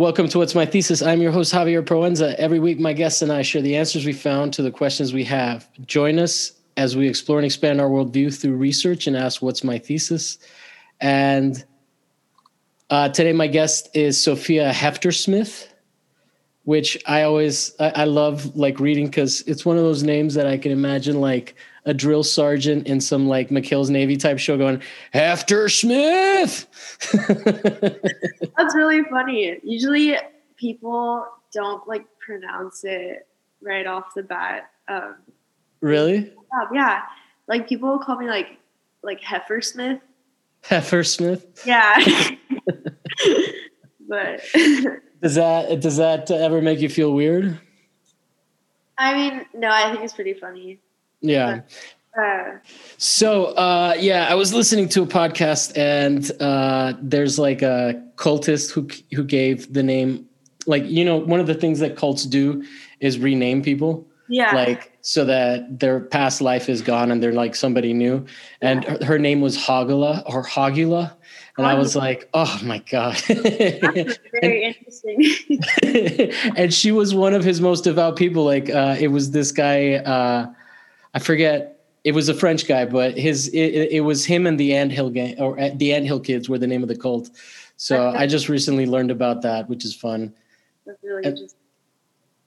Welcome to What's My Thesis. I'm your host, Javier Proenza. Every week, my guests and I share the answers we found to the questions we have. Join us as we explore and expand our worldview through research and ask, What's my thesis? And uh, today, my guest is Sophia Heftersmith, which I always, I, I love like reading because it's one of those names that I can imagine like a drill sergeant in some like McHale's Navy type show going, Hefter Smith. That's really funny. Usually people don't like pronounce it right off the bat. Um, really? yeah. Like people call me like like Heifer Smith. Heifer Smith. Yeah. but does that does that ever make you feel weird? I mean, no, I think it's pretty funny. Yeah. Uh, so uh, yeah, I was listening to a podcast, and uh, there's like a cultist who who gave the name, like you know, one of the things that cults do is rename people. Yeah. Like so that their past life is gone and they're like somebody new. And yeah. her, her, name was Hogula or Hogula. And I was like, oh my God. very and, interesting. and she was one of his most devout people. Like uh, it was this guy, uh, I forget it was a French guy, but his it, it was him and the Anthill gang or uh, the Anthill kids were the name of the cult. So I just recently learned about that, which is fun. That's really and, interesting.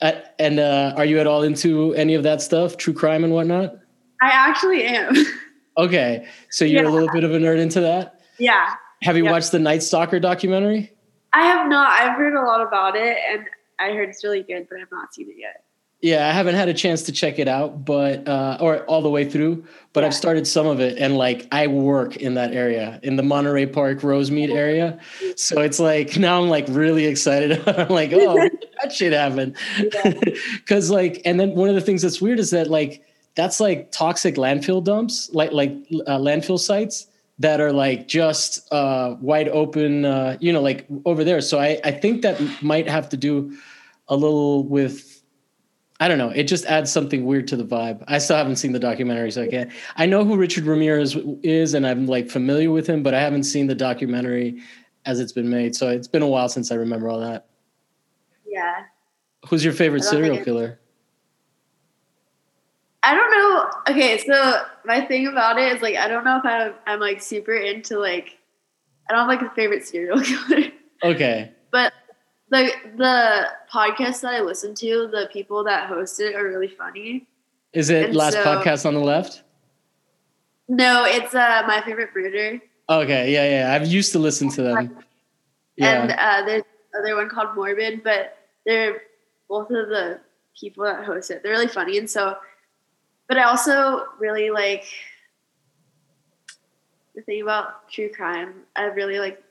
Uh, and uh, are you at all into any of that stuff, true crime and whatnot? I actually am. okay, so you're yeah. a little bit of a nerd into that. Yeah. Have you watched the Night Stalker documentary? I have not. I've heard a lot about it, and I heard it's really good, but I've not seen it yet. Yeah, I haven't had a chance to check it out, but uh, or all the way through. But yeah. I've started some of it, and like I work in that area, in the Monterey Park Rosemead area. So it's like now I'm like really excited. I'm like, oh, that shit happened, because yeah. like, and then one of the things that's weird is that like that's like toxic landfill dumps, like like uh, landfill sites that are like just uh, wide open, uh, you know, like over there. So I I think that might have to do a little with I don't know. It just adds something weird to the vibe. I still haven't seen the documentary, so I can't. I know who Richard Ramirez is, and I'm like familiar with him, but I haven't seen the documentary as it's been made. So it's been a while since I remember all that. Yeah. Who's your favorite serial killer? I don't know. Okay, so my thing about it is like I don't know if I'm, I'm like super into like I don't have like a favorite serial killer. Okay. But the the podcast that I listen to, the people that host it are really funny. Is it and last so, podcast on the left? No, it's uh my favorite murder. Okay, yeah, yeah. I've used to listen to them. Yeah. And uh, there's another one called Morbid, but they're both of the people that host it. They're really funny, and so. But I also really like the thing about true crime. I really like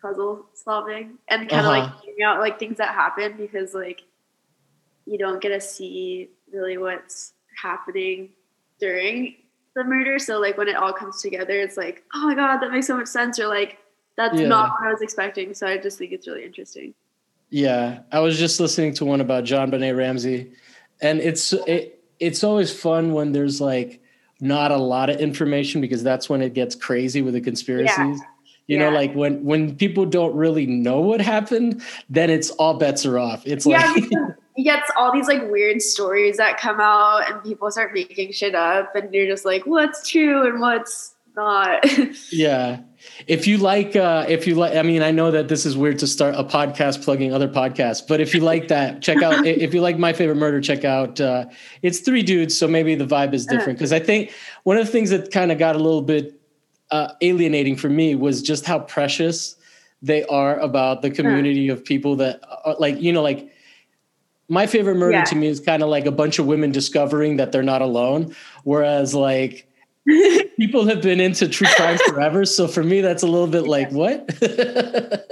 puzzle solving and kind of uh-huh. like figuring out like things that happen because like you don't get to see really what's happening during the murder. So like when it all comes together, it's like, oh my god, that makes so much sense. Or like that's yeah. not what I was expecting. So I just think it's really interesting. Yeah, I was just listening to one about JonBenét Ramsey, and it's it, it's always fun when there's like not a lot of information because that's when it gets crazy with the conspiracies. Yeah. You yeah. know, like when when people don't really know what happened, then it's all bets are off. It's yeah, like he gets all these like weird stories that come out and people start making shit up and you're just like, what's true and what's not. yeah. If you like uh if you like I mean, I know that this is weird to start a podcast plugging other podcasts, but if you like that, check out if you like my favorite murder, check out uh it's three dudes, so maybe the vibe is different. Because I think one of the things that kind of got a little bit uh, alienating for me was just how precious they are about the community of people that are like you know like my favorite murder yeah. to me is kind of like a bunch of women discovering that they're not alone whereas like people have been into true crime forever so for me that's a little bit like what?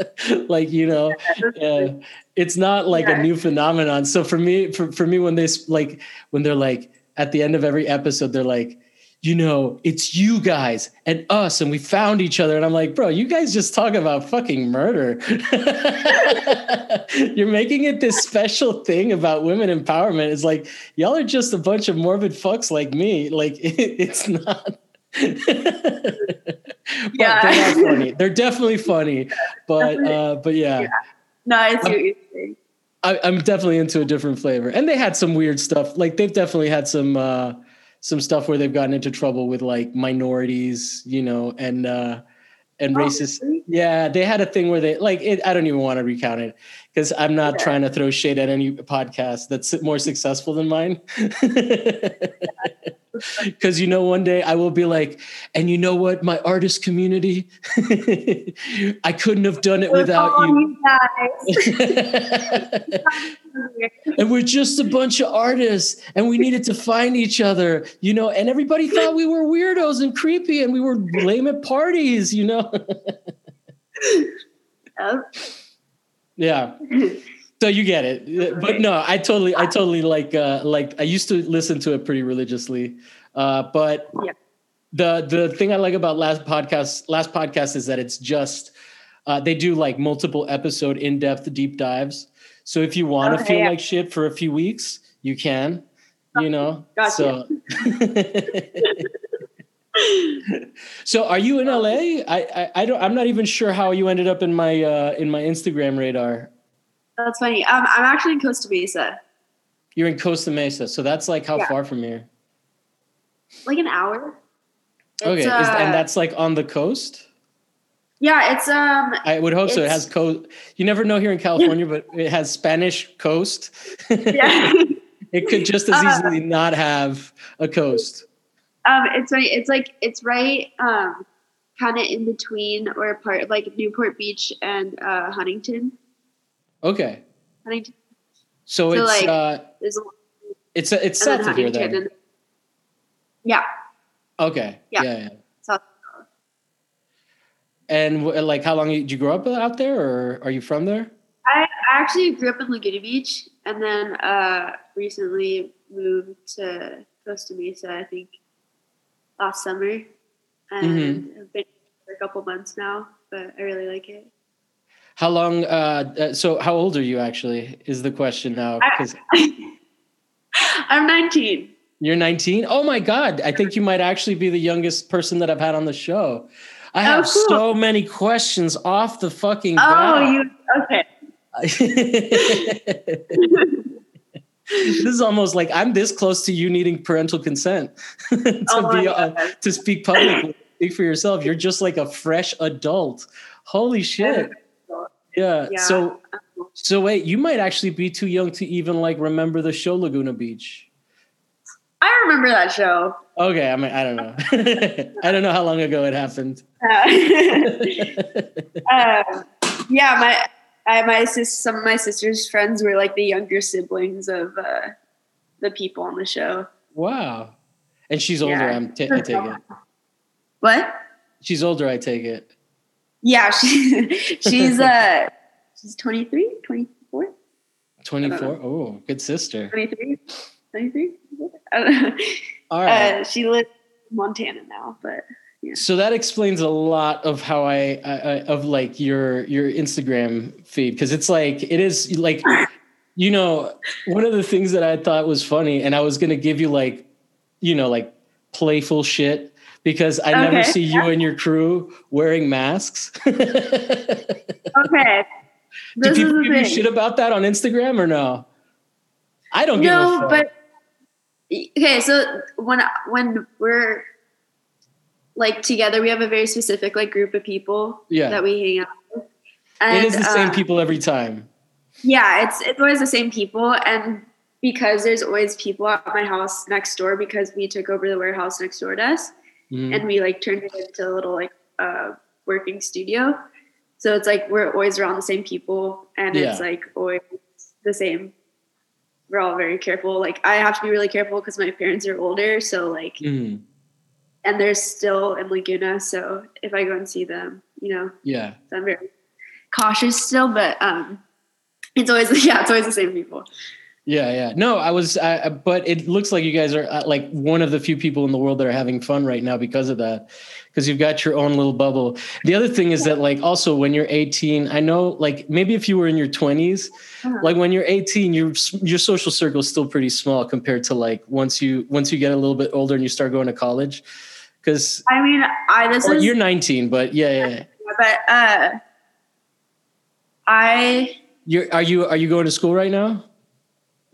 Like you know yeah, it's not like yeah. a new phenomenon. So for me for, for me when they like when they're like at the end of every episode they're like you know, it's you guys and us, and we found each other. And I'm like, bro, you guys just talk about fucking murder. You're making it this special thing about women empowerment. It's like, y'all are just a bunch of morbid fucks like me. Like, it, it's not. yeah. they're not funny. They're definitely funny. But, uh, but yeah. yeah. no, I see you're. I, I'm definitely into a different flavor, and they had some weird stuff. Like they've definitely had some uh, some stuff where they've gotten into trouble with like minorities, you know, and uh, and Oh, racist. really? Yeah, they had a thing where they like it. I don't even want to recount it because I'm not trying to throw shade at any podcast that's more successful than mine. Because you know, one day I will be like, and you know what, my artist community, I couldn't have done it without you. And we're just a bunch of artists and we needed to find each other you know? And everybody thought we were weirdos and creepy and we were lame at parties you know? Yeah. So you get it. But no i totally i totally like uh like i used to listen to it pretty religiously uh but Yeah. the the thing i like about last podcast last podcast is that it's just uh they do like multiple episode in-depth deep dives so if you want to Okay, feel like shit for a few weeks you can you know Gotcha. so so are you in la I, I i don't i'm not even sure how you ended up in my uh in my instagram radar That's funny. Um, I'm actually in Costa Mesa, You're in Costa Mesa, so that's like how Yeah. far from here? like an hour. Okay, It's, is, uh, and that's like on the coast. Yeah, it's um, I would hope so. It has coast. You never know here in California, but it has Spanish coast. yeah. it could just as Uh, easily not have a coast. um, it's right. It's like it's right, um, kind of in between or part of like Newport Beach and uh, Huntington. Okay, Huntington. so, So, it's like, uh, There's a, it's it's south of here then. And, yeah, Okay, Yeah. yeah, yeah. And like, how long did you grow up out there, or are you from there? I I actually grew up in Laguna Beach and then uh, recently moved to Costa Mesa. I think last summer, and Mm-hmm. I've been for a couple months now. But I really like it. How long? Uh, uh, so, how old are you actually? Is the question now? Because I'm 19. You're 19? Oh my God. I think you might actually be the youngest person that I've had on the show. I have Oh, cool. so many questions off the fucking Oh, bat. you okay? this is almost like I'm this close to you needing parental consent to Oh be uh, to speak publicly, speak for yourself. You're just like a fresh adult. Holy shit. Yeah. Yeah. So so wait, you might actually be too young to even like remember the show Laguna Beach. I remember that show. Okay, I mean I don't know. I don't know how long ago it happened. Uh, um, yeah, my I, my sis, some of my sister's friends were like the younger siblings of uh, the people on the show. Wow. And she's older, Yeah. I'm t- I take it. What? She's older, I take it. Yeah, she, she's uh she's 23, 24, 24. Uh-huh. Oh, good sister. 23, 23. I don't know. All right. Uh, she lives in Montana now, but yeah. so that explains a lot of how I, I, I of like your your Instagram feed because it's like it is like you know one of the things that I thought was funny and I was going to give you like you know like playful shit because I never see you and your crew wearing masks. Okay. This is people give you shit about that on Instagram or no? I don't give a no, fuck. but okay. So when when we're like together, we have a very specific like group of people Yeah. that we hang out with. it is the same uh, people every time. Yeah, it's it's always the same people, and because there's always people at my house next door because we took over the warehouse next door to us, Mhm. and we like turned it into a little like uh, working studio. So it's like we're always around the same people, and it's like always the same. We're all very careful. Like I have to be really careful because my parents are older, so like, Mhm. and they're still in Laguna. So if I go and see them, you know, Yeah. so I'm very cautious still. But um, it's always yeah, it's always the same people. Yeah, yeah. No, I was, I, but it looks like you guys are uh, like one of the few people in the world that are having fun right now because of that. Because you've got your own little bubble. The other thing is that, like, also when you're 18, I know, like, maybe if you were in your 20s, Uh-huh. like when you're 18, your your social circle is still pretty small compared to like once you once you get a little bit older and you start going to college. Because I mean, I this is you're 19, but yeah, yeah, yeah. but uh, I You're are you are you going to school right now?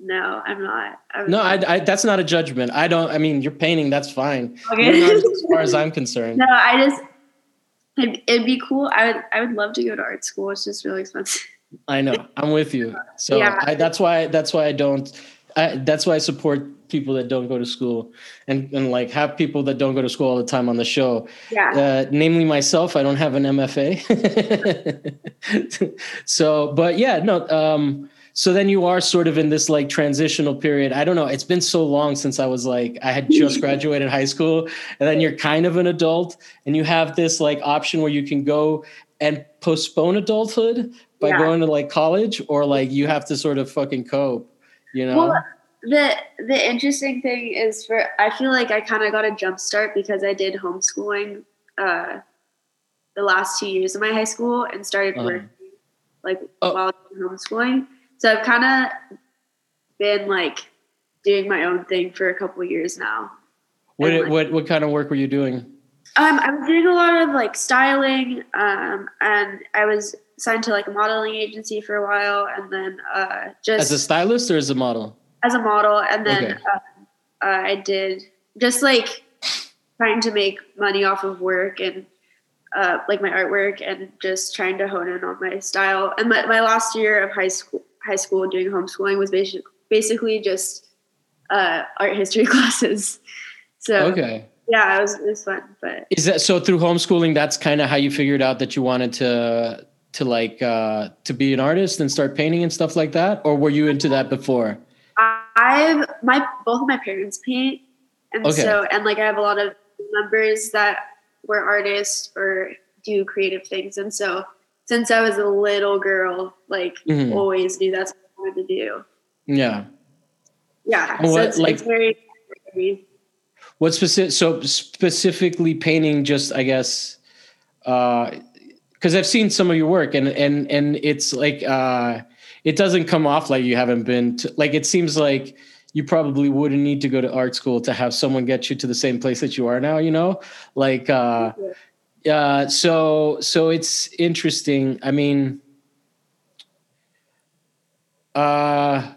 No, I'm not. I'm No, not. I, I that's not a judgment. I don't. I mean, you're painting. That's fine. Okay. You're an artist as far as I'm concerned. No, I just it'd, it'd be cool. I would I would love to go to art school. It's just really expensive. I know. I'm with you. So Yeah. I, that's why that's why I don't. I, that's why I support people that don't go to school and and like have people that don't go to school all the time on the show. Yeah. Uh, namely myself. I don't have an MFA. so, but yeah, no. Um, so then you are sort of in this like transitional period. I don't know. It's been so long since I was like I had just graduated high school, and then you're kind of an adult, and you have this like option where you can go and postpone adulthood by Yeah. going to like college, or like you have to sort of fucking cope. You know? Well, the the interesting thing is for I feel like I kind of got a jump start because I did homeschooling uh, the last two years of my high school and started Uh-huh. working like Oh. while homeschooling. So I've kind of been like doing my own thing for a couple of years now. what and, like- what what kind of work were you doing? Um, I was doing a lot of like styling, um, and I was signed to like a modeling agency for a while, and then uh, just As a stylist or as a model? as a model, and then Okay. uh, I did just like trying to make money off of work and uh, like my artwork, and just trying to hone in on my style. And my, my last year of high school, high school doing homeschooling was basically basically just uh, art history classes. So Okay. yeah, it was it was fun, but Is that so through homeschooling? That's kind of how you figured out that you wanted to to like uh, to be an artist and start painting and stuff like that, or were you into that before? I've my both of my parents paint, and Okay. so and like I have a lot of members that were artists or do creative things, and so since I was a little girl, like Mhm. always knew that's what I wanted to do. Yeah. Yeah, And so what, it's, like- it's very. What specific? So specifically painting, just I guess, uh because I've seen some of your work, and and and it's like uh, it doesn't come off like you haven't been. To, like it seems like you probably wouldn't need to go to art school to have someone get you to the same place that you are now. You know, like. uh uh so so it's interesting i mean uh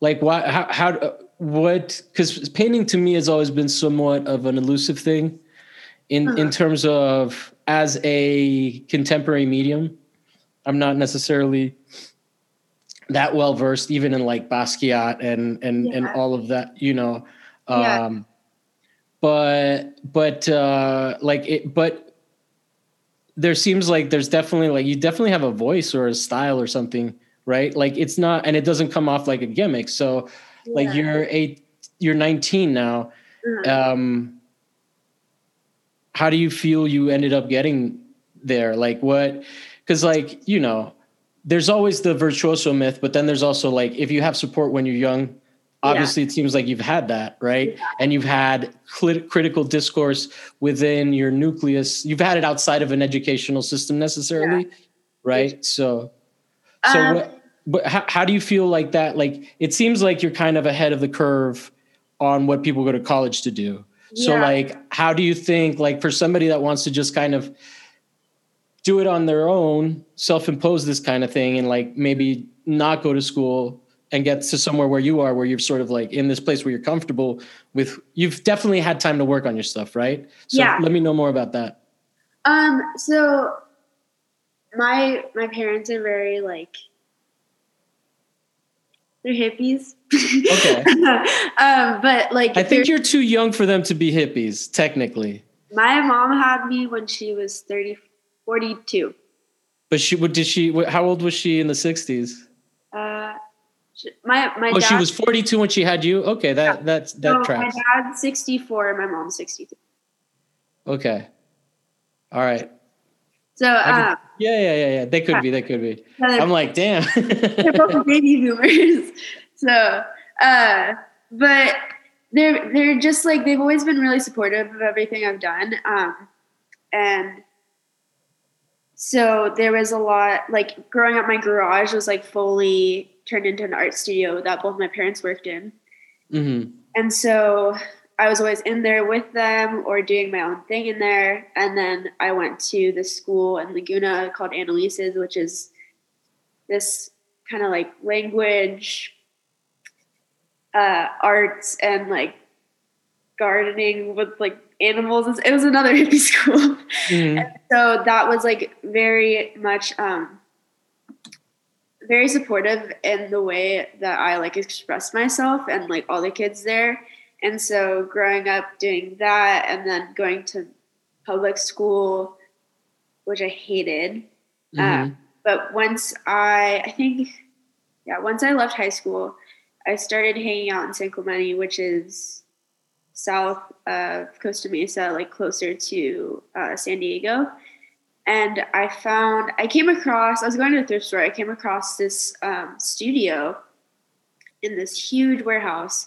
like why how, how what because painting to me has always been somewhat of an elusive thing in in Uh-huh. terms of as a contemporary medium i'm not necessarily that well versed even in like basquiat and and and all of that you know Yeah. um but but uh like it but there seems like there's definitely like you definitely have a voice or a style or something right? Like it's not and it doesn't come off like a gimmick. So like you're eight you're 19 now. Mhm. um how do you feel you ended up getting there? Like what because like you know there's always the virtuoso myth but then there's also like if you have support when you're young obviously it seems like you've had that right? And you've had clit- critical discourse within your nucleus. You've had it outside of an educational system necessarily right? So so Um, what, but how, how do you feel like that like it seems like you're kind of ahead of the curve on what people go to college to do. So Yeah. like how do you think like for somebody that wants to just kind of do it on their own self-impose this kind of thing and like maybe not go to school and get to somewhere where you are where you're sort of like in this place where you're comfortable with you've definitely had time to work on your stuff right so Yeah. let me know more about that Um, so my my parents are very like they're hippies. Okay. um, but like i think you're too young for them to be hippies technically my mom had me when she was 30 42. but she what did she how old was she in the 60s Uh sh- my my oh dad she was 42 when she had you? Okay that that's that my tracks. dad's 64 and my mom's 63. okay. All right. So um yeah yeah yeah yeah. They could be they could be. I'm like damn. They're both baby boomers. So uh but they're they're just like they've always been really supportive of everything I've done. Um and so there was a lot like growing up my garage was like fully turned into an art studio that both my parents worked in. hmm And so I was always in there with them or doing my own thing in there. And then I went to this school in Laguna called Annalise's, which is this kind of like language, uh, arts, and like gardening with like animals. It was another hippie school. Mm. so that was like very much um, very supportive in the way that I like express myself and like all the kids there. And so growing up doing that and then going to public school, which I hated. Uh, mm-hmm. Uh, but once I, I think, yeah, once I left high school, I started hanging out in San Clemente, which is south of Costa Mesa, like closer to uh, San Diego and I found I came across I was going to a thrift store. I came across this um, studio in this huge warehouse,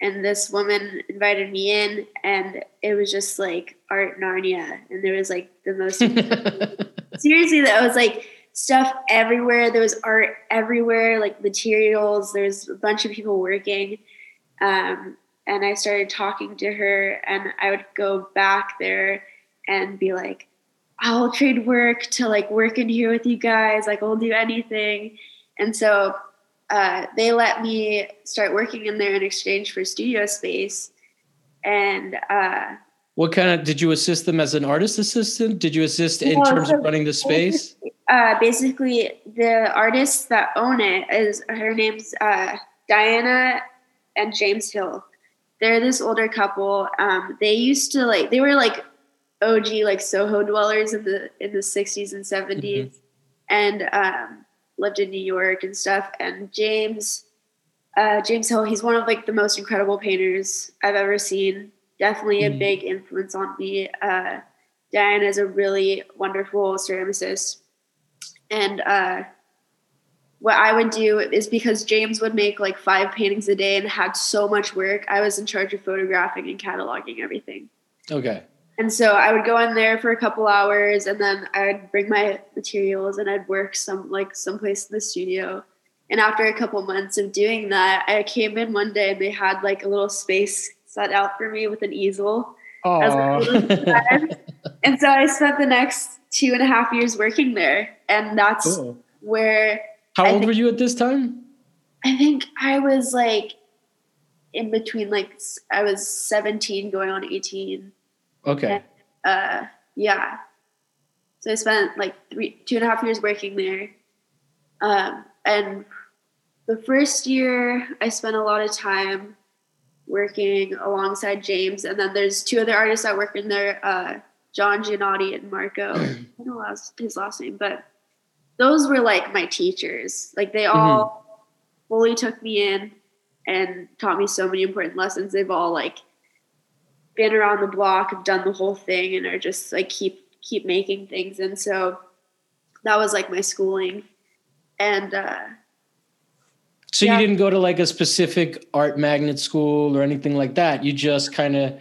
and this woman invited me in, and it was just like art Narnia, and there was like the most seriously that was like stuff everywhere. There was art everywhere, like materials. There's a bunch of people working. Um, and I started talking to her, and I would go back there and be like, I'll trade work to like work in here with you guys. Like I'll do anything. And so uh, they let me start working in there in exchange for studio space. And uh, what kind of did you assist them as an artist assistant? Did you assist in terms so of running the space? Uh, basically, the artist that own it is her name's uh, Diana and James Hill. They're this older couple. Um, they used to like they were like OG like Soho dwellers in the in the 60s and 70s mm-hmm. and um, lived in New York and stuff. And James uh, James Hill, he's one of like the most incredible painters I've ever seen. Definitely a big influence on me. Uh, Diane is a really wonderful ceramicist. And uh, what I would do is because James would make like five paintings a day and had so much work, I was in charge of photographing and cataloging everything. Okay. And so I would go in there for a couple hours and then I'd bring my materials and I'd work some like someplace in the studio. And after a couple months of doing that, I came in one day and they had like a little space set out for me with an easel. and so I spent the next two and a half years working there. And that's cool. where How I old were you at this time? I think I was like in between like I was 17 going on 18 Okay. And, uh, yeah. So I spent like three, two and a half years working there. Um, and the first year, I spent a lot of time working alongside James. And then there's two other artists that work in there, uh, John Giannotti and Marco. I don't know his last name, but those were like my teachers. Like they all mm-hmm. fully took me in and taught me so many important lessons. They've all like been around the block, have done the whole thing, and are just like keep keep making things. And so that was like my schooling. And uh, so yeah. you didn't go to like a specific art magnet school or anything like that. You just kind of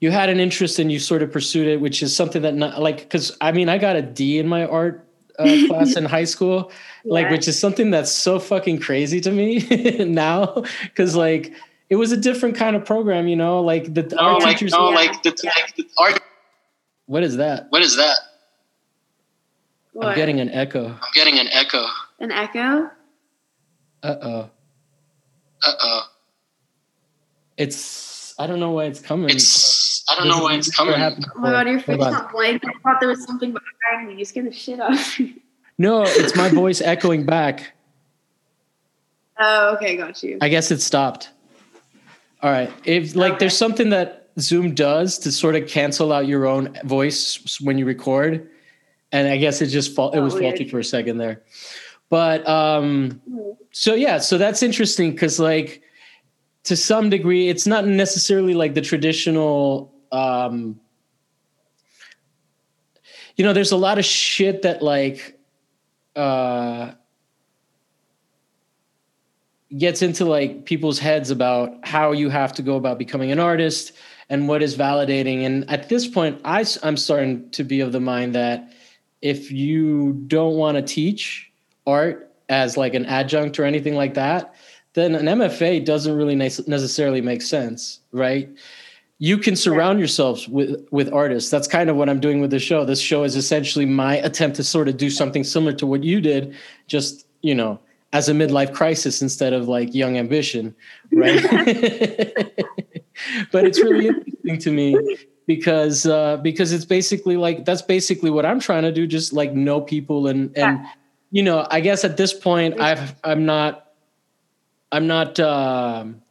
you had an interest and you sort of pursued it, which is something that not like because I mean I got a D in my art uh, class in high school, yeah. like which is something that's so fucking crazy to me now because like it was a different kind of program, you know, like the no, art like, teachers. No, yeah. like the, like the art. What is that? What is that? What? I'm getting an echo. I'm getting an echo. An echo? Uh oh. Uh oh. It's I don't know why it's coming. It's I don't know why it's coming. Oh my god, your face not blank. I thought there was something behind me. You scared the shit out of me. No, it's my voice echoing back. Oh, okay, got you. I guess it stopped. All right. If like okay. there's something that Zoom does to sort of cancel out your own voice when you record, and I guess it just fa- it was weird. faulty for a second there. But um so yeah, so that's interesting cuz like to some degree it's not necessarily like the traditional um you know, there's a lot of shit that like uh gets into like people's heads about how you have to go about becoming an artist and what is validating. And at this point I, i'm starting to be of the mind that if you don't want to teach art as like an adjunct or anything like that then an mfa doesn't really necessarily make sense right? You can surround yourselves with with artists. That's kind of what i'm doing with the show. This show is essentially my attempt to sort of do something similar to what you did just you know as a midlife crisis instead of like young ambition, right? but it's really interesting to me because uh, because it's basically like that's basically what I'm trying to do, just like know people and and you know, I guess at this point I've I'm not I'm not. Um,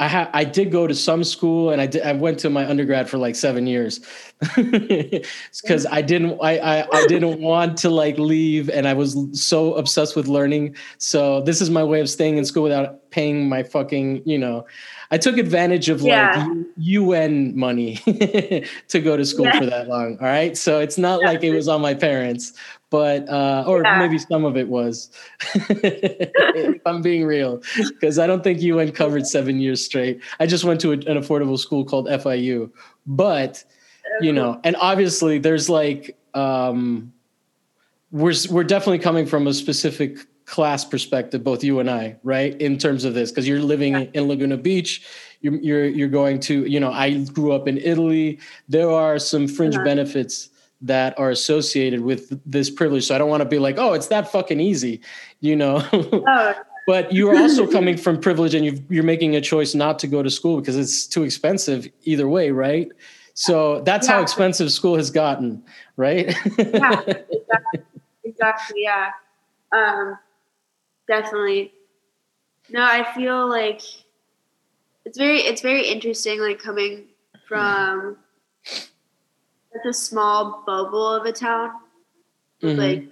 I ha- I did go to some school and I did, I went to my undergrad for like seven years because I didn't I, I, I didn't want to like leave and I was so obsessed with learning. So this is my way of staying in school without paying my fucking you know. I took advantage of yeah. like UN money to go to school yeah. for that long. All right, so it's not like it was on my parents, but uh, or yeah. maybe some of it was. if I'm being real, because I don't think UN covered seven years straight. I just went to a, an affordable school called FIU, but you know, and obviously there's like um, we're we're definitely coming from a specific class perspective, both you and I, right? In terms of this, because you're living yeah. in Laguna Beach, you're, you're you're going to, you know, I grew up in Italy. There are some fringe uh-huh. benefits that are associated with this privilege. So I don't want to be like, oh, it's that fucking easy, you know. Oh. but you're also coming from privilege and you are making a choice not to go to school because it's too expensive either way, right? So that's yeah. how expensive school has gotten, right? yeah, exactly. exactly. Yeah. Um, definitely. No, I feel like it's very, it's very interesting, like coming from such a small bubble of a town mm-hmm. like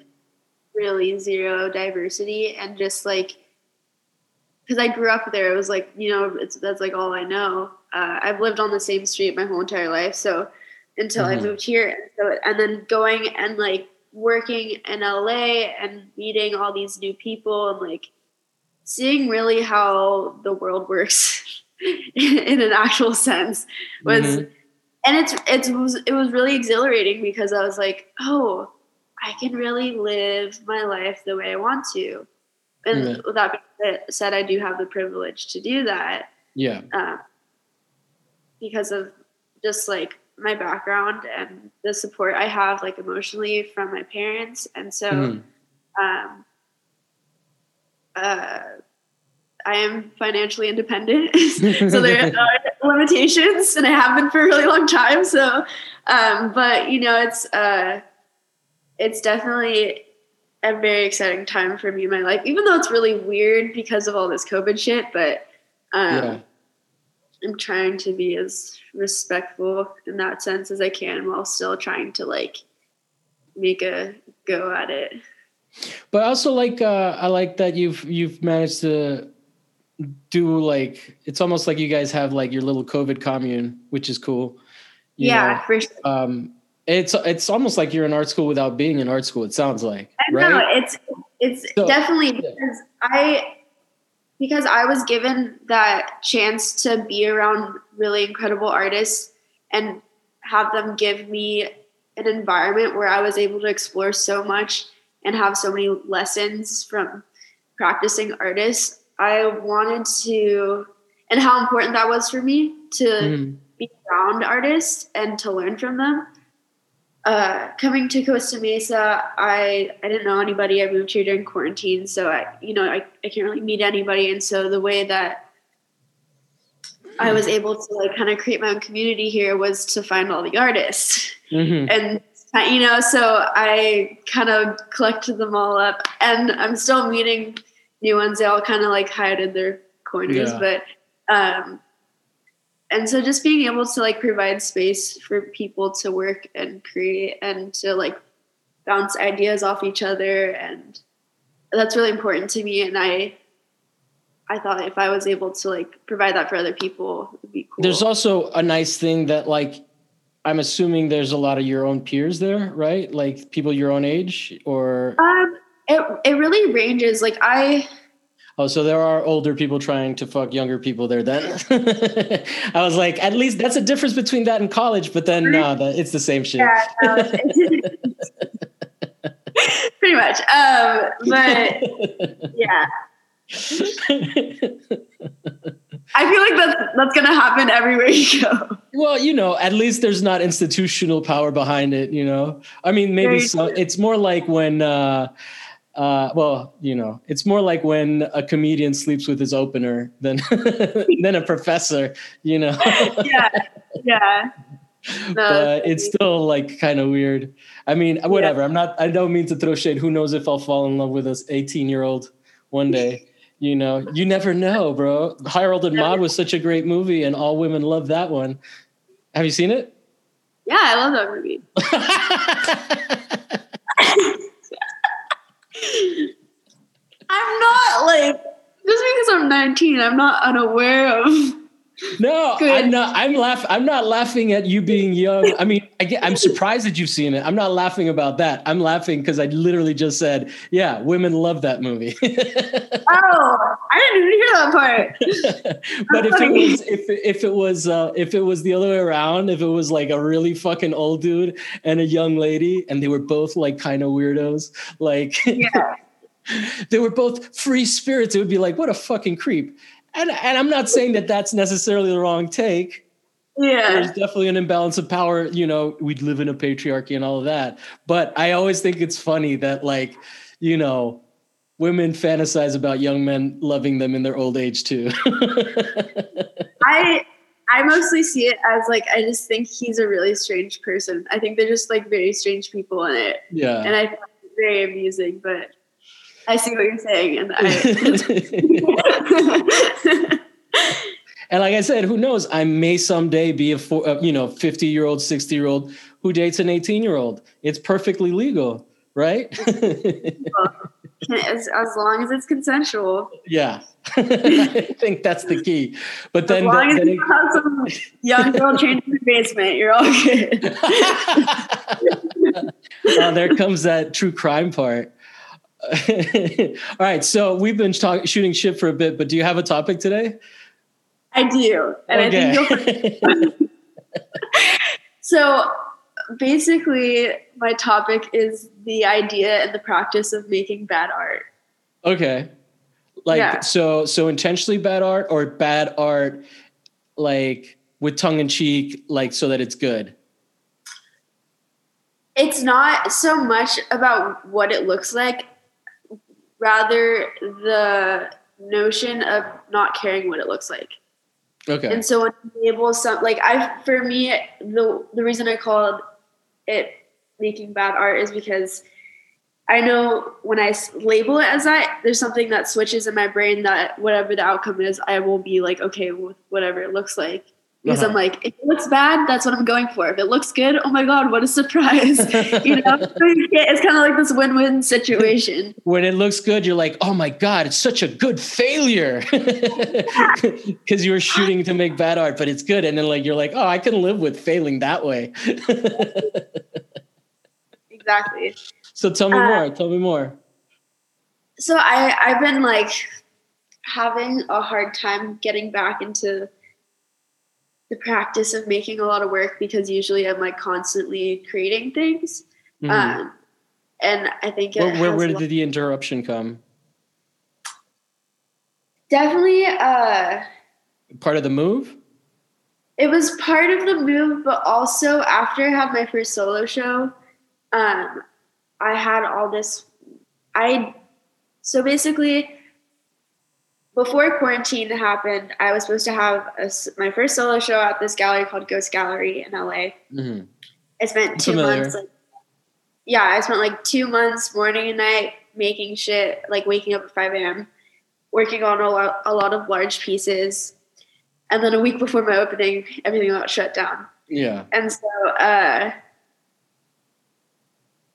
really zero diversity and just like because I grew up there, it was like you know it's that's like all I know. Uh, I've lived on the same street my whole entire life, so until mm-hmm. I moved here, so and then going and like working in LA and meeting all these new people and like seeing really how the world works in an actual sense was mm-hmm and it's it's it was it was really exhilarating because I was like, oh, I can really live my life the way I want to. And yeah. with that said, I do have the privilege to do that. Yeah. Uh, because of just like my background and the support I have, like emotionally, from my parents, and so, mm. um, uh, I am financially independent. so there are limitations and I have been for a really long time. So, um, but you know, it's, uh, it's definitely a very exciting time for me in my life, even though it's really weird because of all this COVID shit, but, um, yeah. I'm trying to be as respectful in that sense as I can while still trying to like make a go at it. But also like uh, I like that you've you've managed to do like it's almost like you guys have like your little COVID commune, which is cool. You yeah, know, for sure. Um, it's it's almost like you're in art school without being in art school. It sounds like. Right? No, it's it's so, definitely because yeah. I because I was given that chance to be around really incredible artists and have them give me an environment where I was able to explore so much and have so many lessons from practicing artists. I wanted to, and how important that was for me to mm. be around artists and to learn from them. Uh, coming to Costa Mesa, I I didn't know anybody. I moved here during quarantine, so I you know I, I can't really meet anybody, and so the way that I was able to like kind of create my own community here was to find all the artists, mm-hmm. and you know, so I kind of collected them all up, and I'm still meeting new ones. They all kind of like hide in their corners, yeah. but um, and so just being able to like provide space for people to work and create and to like bounce ideas off each other and that's really important to me and i i thought if i was able to like provide that for other people it would be cool there's also a nice thing that like i'm assuming there's a lot of your own peers there right like people your own age or um it it really ranges. Like I Oh, so there are older people trying to fuck younger people there then. I was like, at least that's a difference between that and college, but then no, that, it's the same shit. Yeah, no, pretty much. Um, but yeah. I feel like that's that's gonna happen everywhere you go. Well, you know, at least there's not institutional power behind it, you know. I mean, maybe some, it's more like when uh Uh, well, you know, it's more like when a comedian sleeps with his opener than than a professor. You know. yeah. Yeah. No, but it's still like kind of weird. I mean, whatever. Yeah. I'm not. I don't mean to throw shade. Who knows if I'll fall in love with this 18 year old one day? you know, you never know, bro. Harold and Maude was such a great movie, and all women love that one. Have you seen it? Yeah, I love that movie. I'm not like just because I'm 19, I'm not unaware of no, Good. I'm not. I'm laugh. I'm not laughing at you being young. I mean, I get, I'm surprised that you've seen it. I'm not laughing about that. I'm laughing because I literally just said, "Yeah, women love that movie." oh, I didn't even hear that part. but if it was, if if it was, uh, if it was the other way around, if it was like a really fucking old dude and a young lady, and they were both like kind of weirdos, like. Yeah. they were both free spirits. It would be like, what a fucking creep and and I'm not saying that that's necessarily the wrong take. Yeah. There's definitely an imbalance of power. You know, we live in a patriarchy and all of that. But I always think it's funny that, like, you know, women fantasize about young men loving them in their old age too. I I mostly see it as like I just think he's a really strange person. I think they're just like very strange people in it. Yeah. And I find it very amusing, but I see what you're saying, and I. and like I said, who knows? I may someday be a four, uh, you know, fifty year old, sixty year old who dates an eighteen year old. It's perfectly legal, right? as, as long as it's consensual. Yeah. I think that's the key. But then, as long as you have some young girl changing the basement, you're all good. there comes that true crime part. All right, so we've been talk- shooting shit for a bit, but do you have a topic today? I do, and okay. I think you'll. so, basically, my topic is the idea and the practice of making bad art. Okay, like yeah. so, so intentionally bad art or bad art, like with tongue in cheek, like so that it's good it's not so much about what it looks like rather the notion of not caring what it looks like. Okay. And so when you label some like I for me the the reason I called it making bad art is because I know when I label it as that, there's something that switches in my brain that whatever the outcome is, I will be like okay with whatever it looks like because uh-huh. I'm like, if it looks bad, that's what I'm going for. If it looks good, oh my god, what a surprise! you know, it's kind of like this win-win situation. When it looks good, you're like, oh my god, it's such a good failure because you were shooting to make bad art, but it's good, and then like you're like, oh, I can live with failing that way. exactly. So tell me uh, more. Tell me more. So I I've been like having a hard time getting back into the practice of making a lot of work because usually I'm like constantly creating things. Mm-hmm. Um, and I think where, where, where did the interruption come? Definitely uh, part of the move. It was part of the move, but also after I had my first solo show, um, I had all this. I so basically before quarantine happened, I was supposed to have a, my first solo show at this gallery called Ghost Gallery in LA. Mm-hmm. I spent two Familiar. months. Like, yeah, I spent like two months, morning and night, making shit. Like waking up at five a.m., working on a lot, a lot of large pieces, and then a week before my opening, everything got shut down. Yeah, and so uh,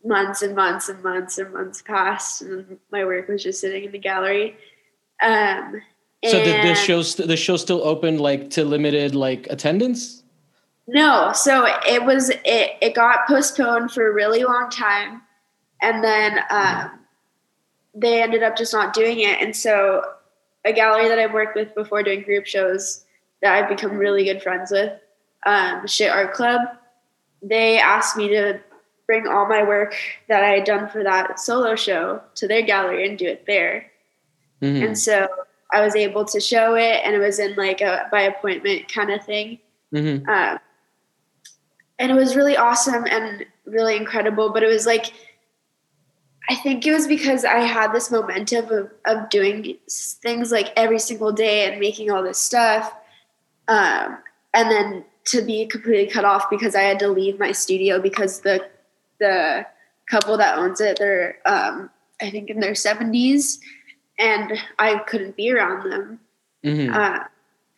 months and months and months and months passed, and my work was just sitting in the gallery um, so the, the show's the show still open like to limited like attendance? No, so it was it it got postponed for a really long time, and then um, they ended up just not doing it. And so a gallery that I've worked with before doing group shows that I've become really good friends with, um, Shit Art Club, they asked me to bring all my work that I had done for that solo show to their gallery and do it there. Mm-hmm. And so I was able to show it, and it was in like a by appointment kind of thing. Mm-hmm. Uh, and it was really awesome and really incredible. But it was like I think it was because I had this momentum of, of doing things like every single day and making all this stuff. Um, and then to be completely cut off because I had to leave my studio because the the couple that owns it, they're um, I think in their seventies, and I couldn't be around them. Mm-hmm. Uh,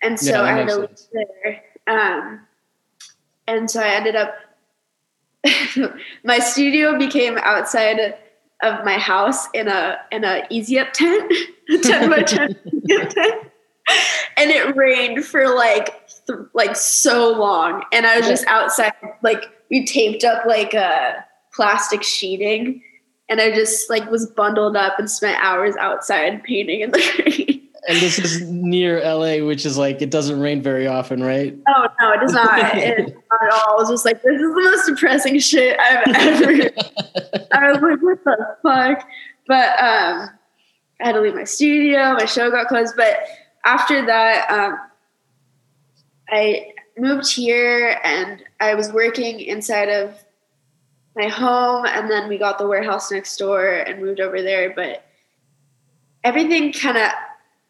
and so yeah, I had to leave there. Um, and so I ended up. my studio became outside of my house in a in a easy up tent, ten by ten tent, and it rained for like th- like so long, and I was just outside. Like we taped up like a plastic sheeting, and I just like was bundled up and spent hours outside painting in the rain and this is near LA, which is like it doesn't rain very often, right? Oh no, it does not. it, not at all. I was just like, this is the most depressing shit I've ever. I was like, what the fuck? But um, I had to leave my studio. My show got closed. But after that, um, I moved here and I was working inside of my home, and then we got the warehouse next door and moved over there. But everything kind of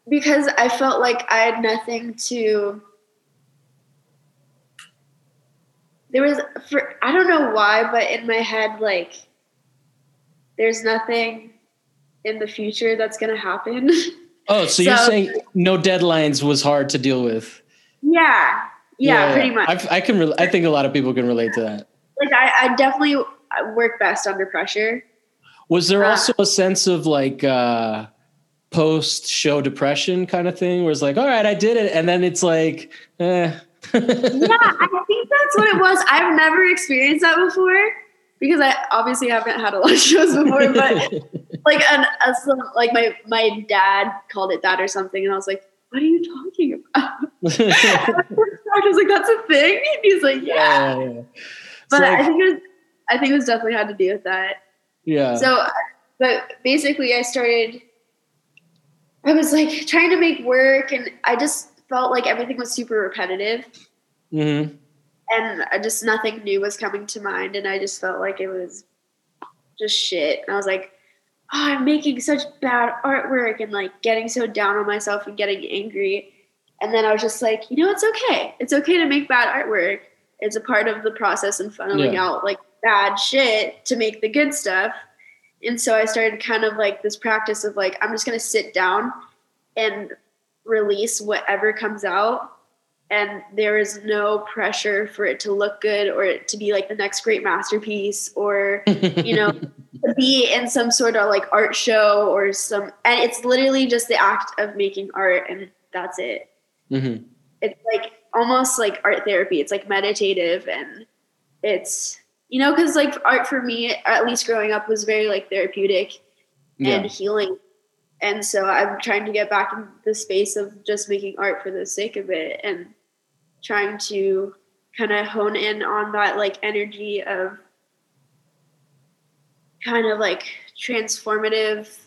because I felt like I had nothing to. There was for I don't know why, but in my head, like, there's nothing in the future that's going to happen. Oh, so, so, you're saying no deadlines was hard to deal with? Yeah, yeah, yeah pretty much. I've, i can. Re- I think a lot of people can relate to that. Like I, I definitely work best under pressure. Was there uh, also a sense of like? uh post show depression kind of thing where it's like, all right, I did it. And then it's like, eh. yeah, I think that's what it was. I've never experienced that before because I obviously haven't had a lot of shows before, but like, an, a, like my, my dad called it that or something. And I was like, what are you talking about? I was like, that's a thing. And he's like, yeah. yeah, yeah. But like, I think it was, I think was definitely had to do with that. Yeah. So, but basically I started I was like trying to make work, and I just felt like everything was super repetitive. Mm-hmm. And I just nothing new was coming to mind, and I just felt like it was just shit. And I was like, oh, I'm making such bad artwork, and like getting so down on myself and getting angry. And then I was just like, you know, it's okay. It's okay to make bad artwork. It's a part of the process and funneling yeah. out like bad shit to make the good stuff. And so I started kind of like this practice of like I'm just going to sit down and release whatever comes out. And there is no pressure for it to look good or it to be like the next great masterpiece or you know to be in some sort of like art show or some and it's literally just the act of making art and that's it. Mm-hmm. it's like almost like art therapy. It's like meditative and it's you know because like art for me at least growing up was very like therapeutic yeah. and healing and so i'm trying to get back in the space of just making art for the sake of it and trying to kind of hone in on that like energy of kind of like transformative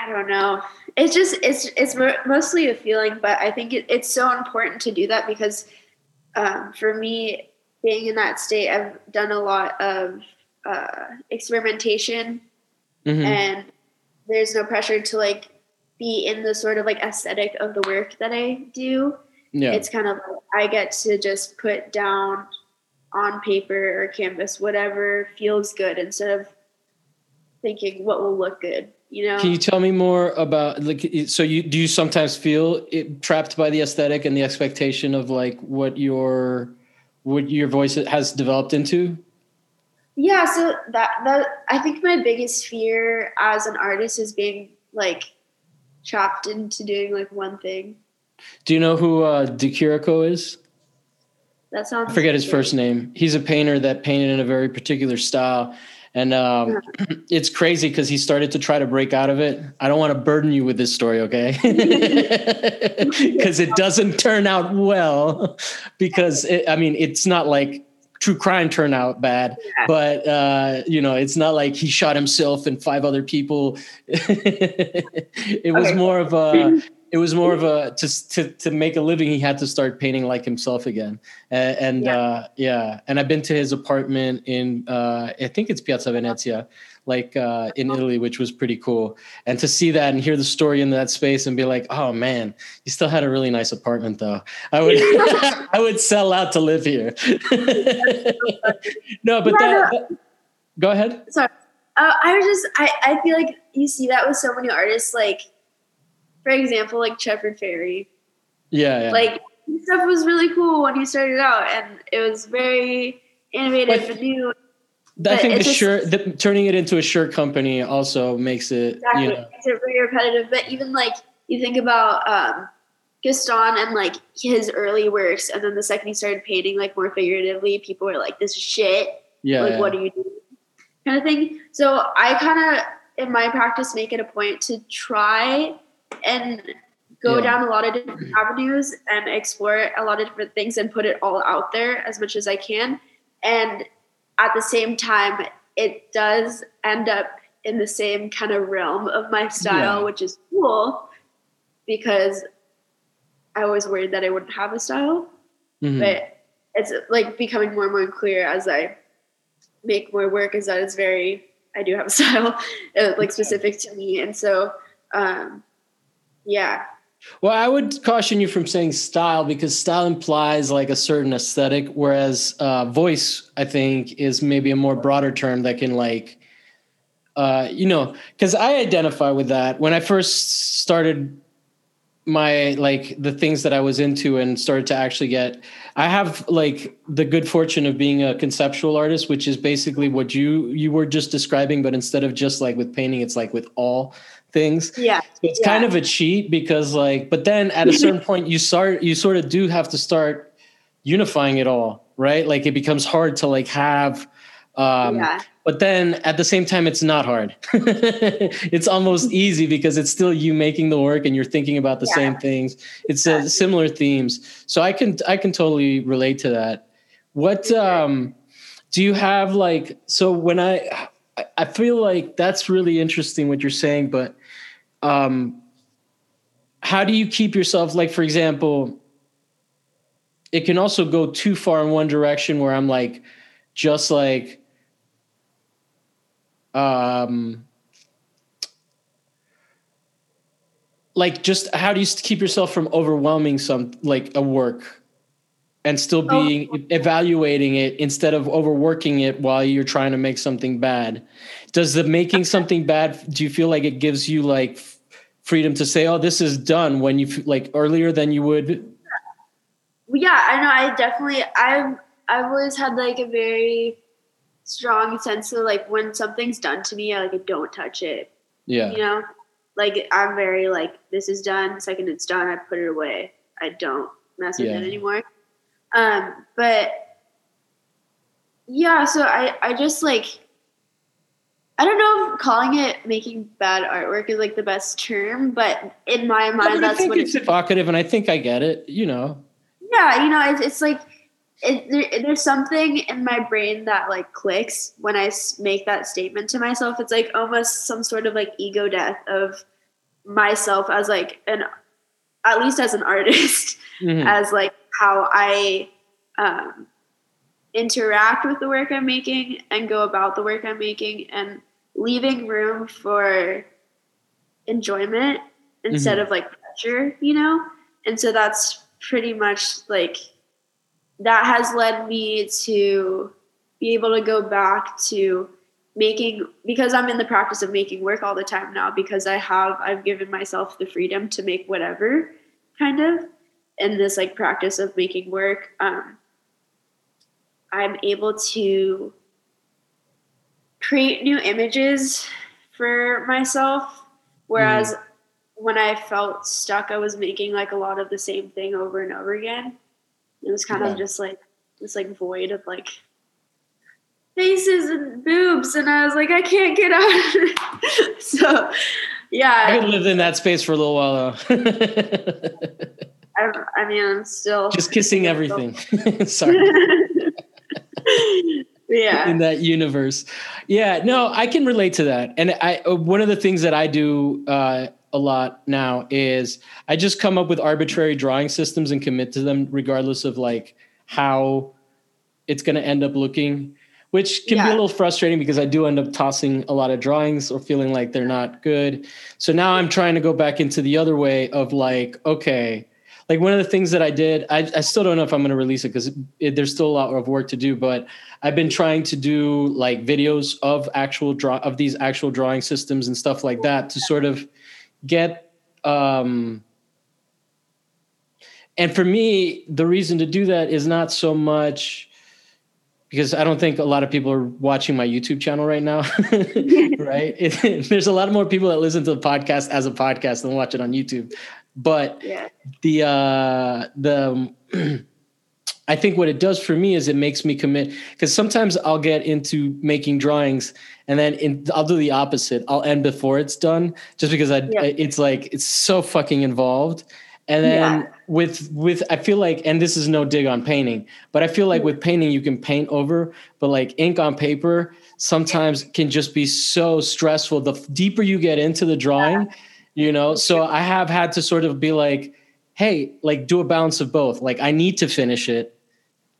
i don't know it's just it's it's mostly a feeling but i think it, it's so important to do that because um, for me, being in that state, I've done a lot of uh, experimentation, mm-hmm. and there's no pressure to like be in the sort of like aesthetic of the work that I do. Yeah. It's kind of like I get to just put down on paper or canvas whatever feels good instead of thinking what will look good you know? Can you tell me more about like so you do you sometimes feel it, trapped by the aesthetic and the expectation of like what your what your voice has developed into? Yeah so that that i think my biggest fear as an artist is being like trapped into doing like one thing. Do you know who uh De Chirico is? That sounds I forget his first name. He's a painter that painted in a very particular style and um, it's crazy because he started to try to break out of it. I don't want to burden you with this story, okay? Because it doesn't turn out well. Because it, I mean, it's not like true crime turned out bad, yeah. but uh, you know, it's not like he shot himself and five other people. it was okay. more of a it was more of a to to to make a living. He had to start painting like himself again, and, and yeah. Uh, yeah. And I've been to his apartment in uh, I think it's Piazza Venezia, like uh, in Italy, which was pretty cool. And to see that and hear the story in that space and be like, oh man, you still had a really nice apartment though. I would I would sell out to live here. no, but that, that, go ahead. Sorry. Uh, I was just I, I feel like you see that with so many artists, like for example, like Shepard Fairey. Yeah, yeah. Like stuff was really cool when he started out and it was very innovative and new I think the shirt, the, turning it into a shirt company also makes it, exactly, you know, makes it very repetitive. But even like you think about um, Guston and like his early works, and then the second he started painting like more figuratively, people were like, "This is shit." Yeah. Like, yeah. what do you do? Kind of thing. So I kind of, in my practice, make it a point to try and go yeah. down a lot of different avenues and explore a lot of different things and put it all out there as much as I can. And at the same time, it does end up in the same kind of realm of my style, yeah. which is cool because I was worried that I wouldn't have a style. Mm-hmm. But it's like becoming more and more clear as I make more work is that it's very, I do have a style uh, like specific to me. And so, um, yeah, well, I would caution you from saying style because style implies like a certain aesthetic, whereas uh, voice, I think, is maybe a more broader term that can like, uh, you know, because I identify with that. When I first started my like the things that I was into and started to actually get I have like the good fortune of being a conceptual artist which is basically what you you were just describing but instead of just like with painting it's like with all things. Yeah. So it's yeah. kind of a cheat because like, but then at a certain point you start, you sort of do have to start unifying it all, right? Like it becomes hard to like have, um, yeah. but then at the same time, it's not hard. it's almost easy because it's still you making the work and you're thinking about the yeah. same things. It's uh, similar themes. So I can, I can totally relate to that. What, um, do you have like, so when I, I feel like that's really interesting what you're saying, but um, how do you keep yourself like for example it can also go too far in one direction where i'm like just like um like just how do you keep yourself from overwhelming some like a work and still oh. being oh. evaluating it instead of overworking it while you're trying to make something bad does the making something bad do you feel like it gives you like freedom to say, "Oh, this is done" when you like earlier than you would? Yeah, I know. I definitely. I've I've always had like a very strong sense of like when something's done to me, I like I don't touch it. Yeah. You know, like I'm very like this is done. The second it's done, I put it away. I don't mess with yeah. it anymore. Um, but yeah, so I I just like I don't know if calling it making bad artwork is like the best term, but in my mind, that's I think what it's evocative, and I think I get it. You know. Yeah, you know, it's, it's like it, there, there's something in my brain that like clicks when I make that statement to myself. It's like almost some sort of like ego death of myself as like an, at least as an artist, mm-hmm. as like how I um, interact with the work I'm making and go about the work I'm making and leaving room for enjoyment instead mm-hmm. of like pressure, you know? And so that's pretty much like that has led me to be able to go back to making because I'm in the practice of making work all the time now because I have I've given myself the freedom to make whatever kind of in this like practice of making work um I'm able to create new images for myself. Whereas mm. when I felt stuck, I was making like a lot of the same thing over and over again. It was kind yeah. of just like this like void of like faces and boobs, and I was like, I can't get out. so, yeah, I lived in that space for a little while though. I, I mean, I'm still just kissing everything. Sorry yeah. in that universe. Yeah no i can relate to that. And i uh, one of the things that i do uh, a lot now is i just come up with arbitrary drawing systems and commit to them regardless of like how it's going to end up looking which can yeah. be a little frustrating because i do end up tossing a lot of drawings or feeling like they're not good. So now i'm trying to go back into the other way of like okay like one of the things that I did, I, I still don't know if I'm going to release it because there's still a lot of work to do. But I've been trying to do like videos of actual draw of these actual drawing systems and stuff like that to sort of get. Um, and for me, the reason to do that is not so much because I don't think a lot of people are watching my YouTube channel right now, right? It, there's a lot more people that listen to the podcast as a podcast than watch it on YouTube. But yeah. the uh, the I think what it does for me is it makes me commit because sometimes I'll get into making drawings and then in, I'll do the opposite. I'll end before it's done just because I yeah. it's like it's so fucking involved. And then yeah. with with I feel like and this is no dig on painting, but I feel like with painting you can paint over, but like ink on paper sometimes can just be so stressful. The deeper you get into the drawing, yeah you know? So i have had to sort of be like hey like do a balance of both. Like i need to finish it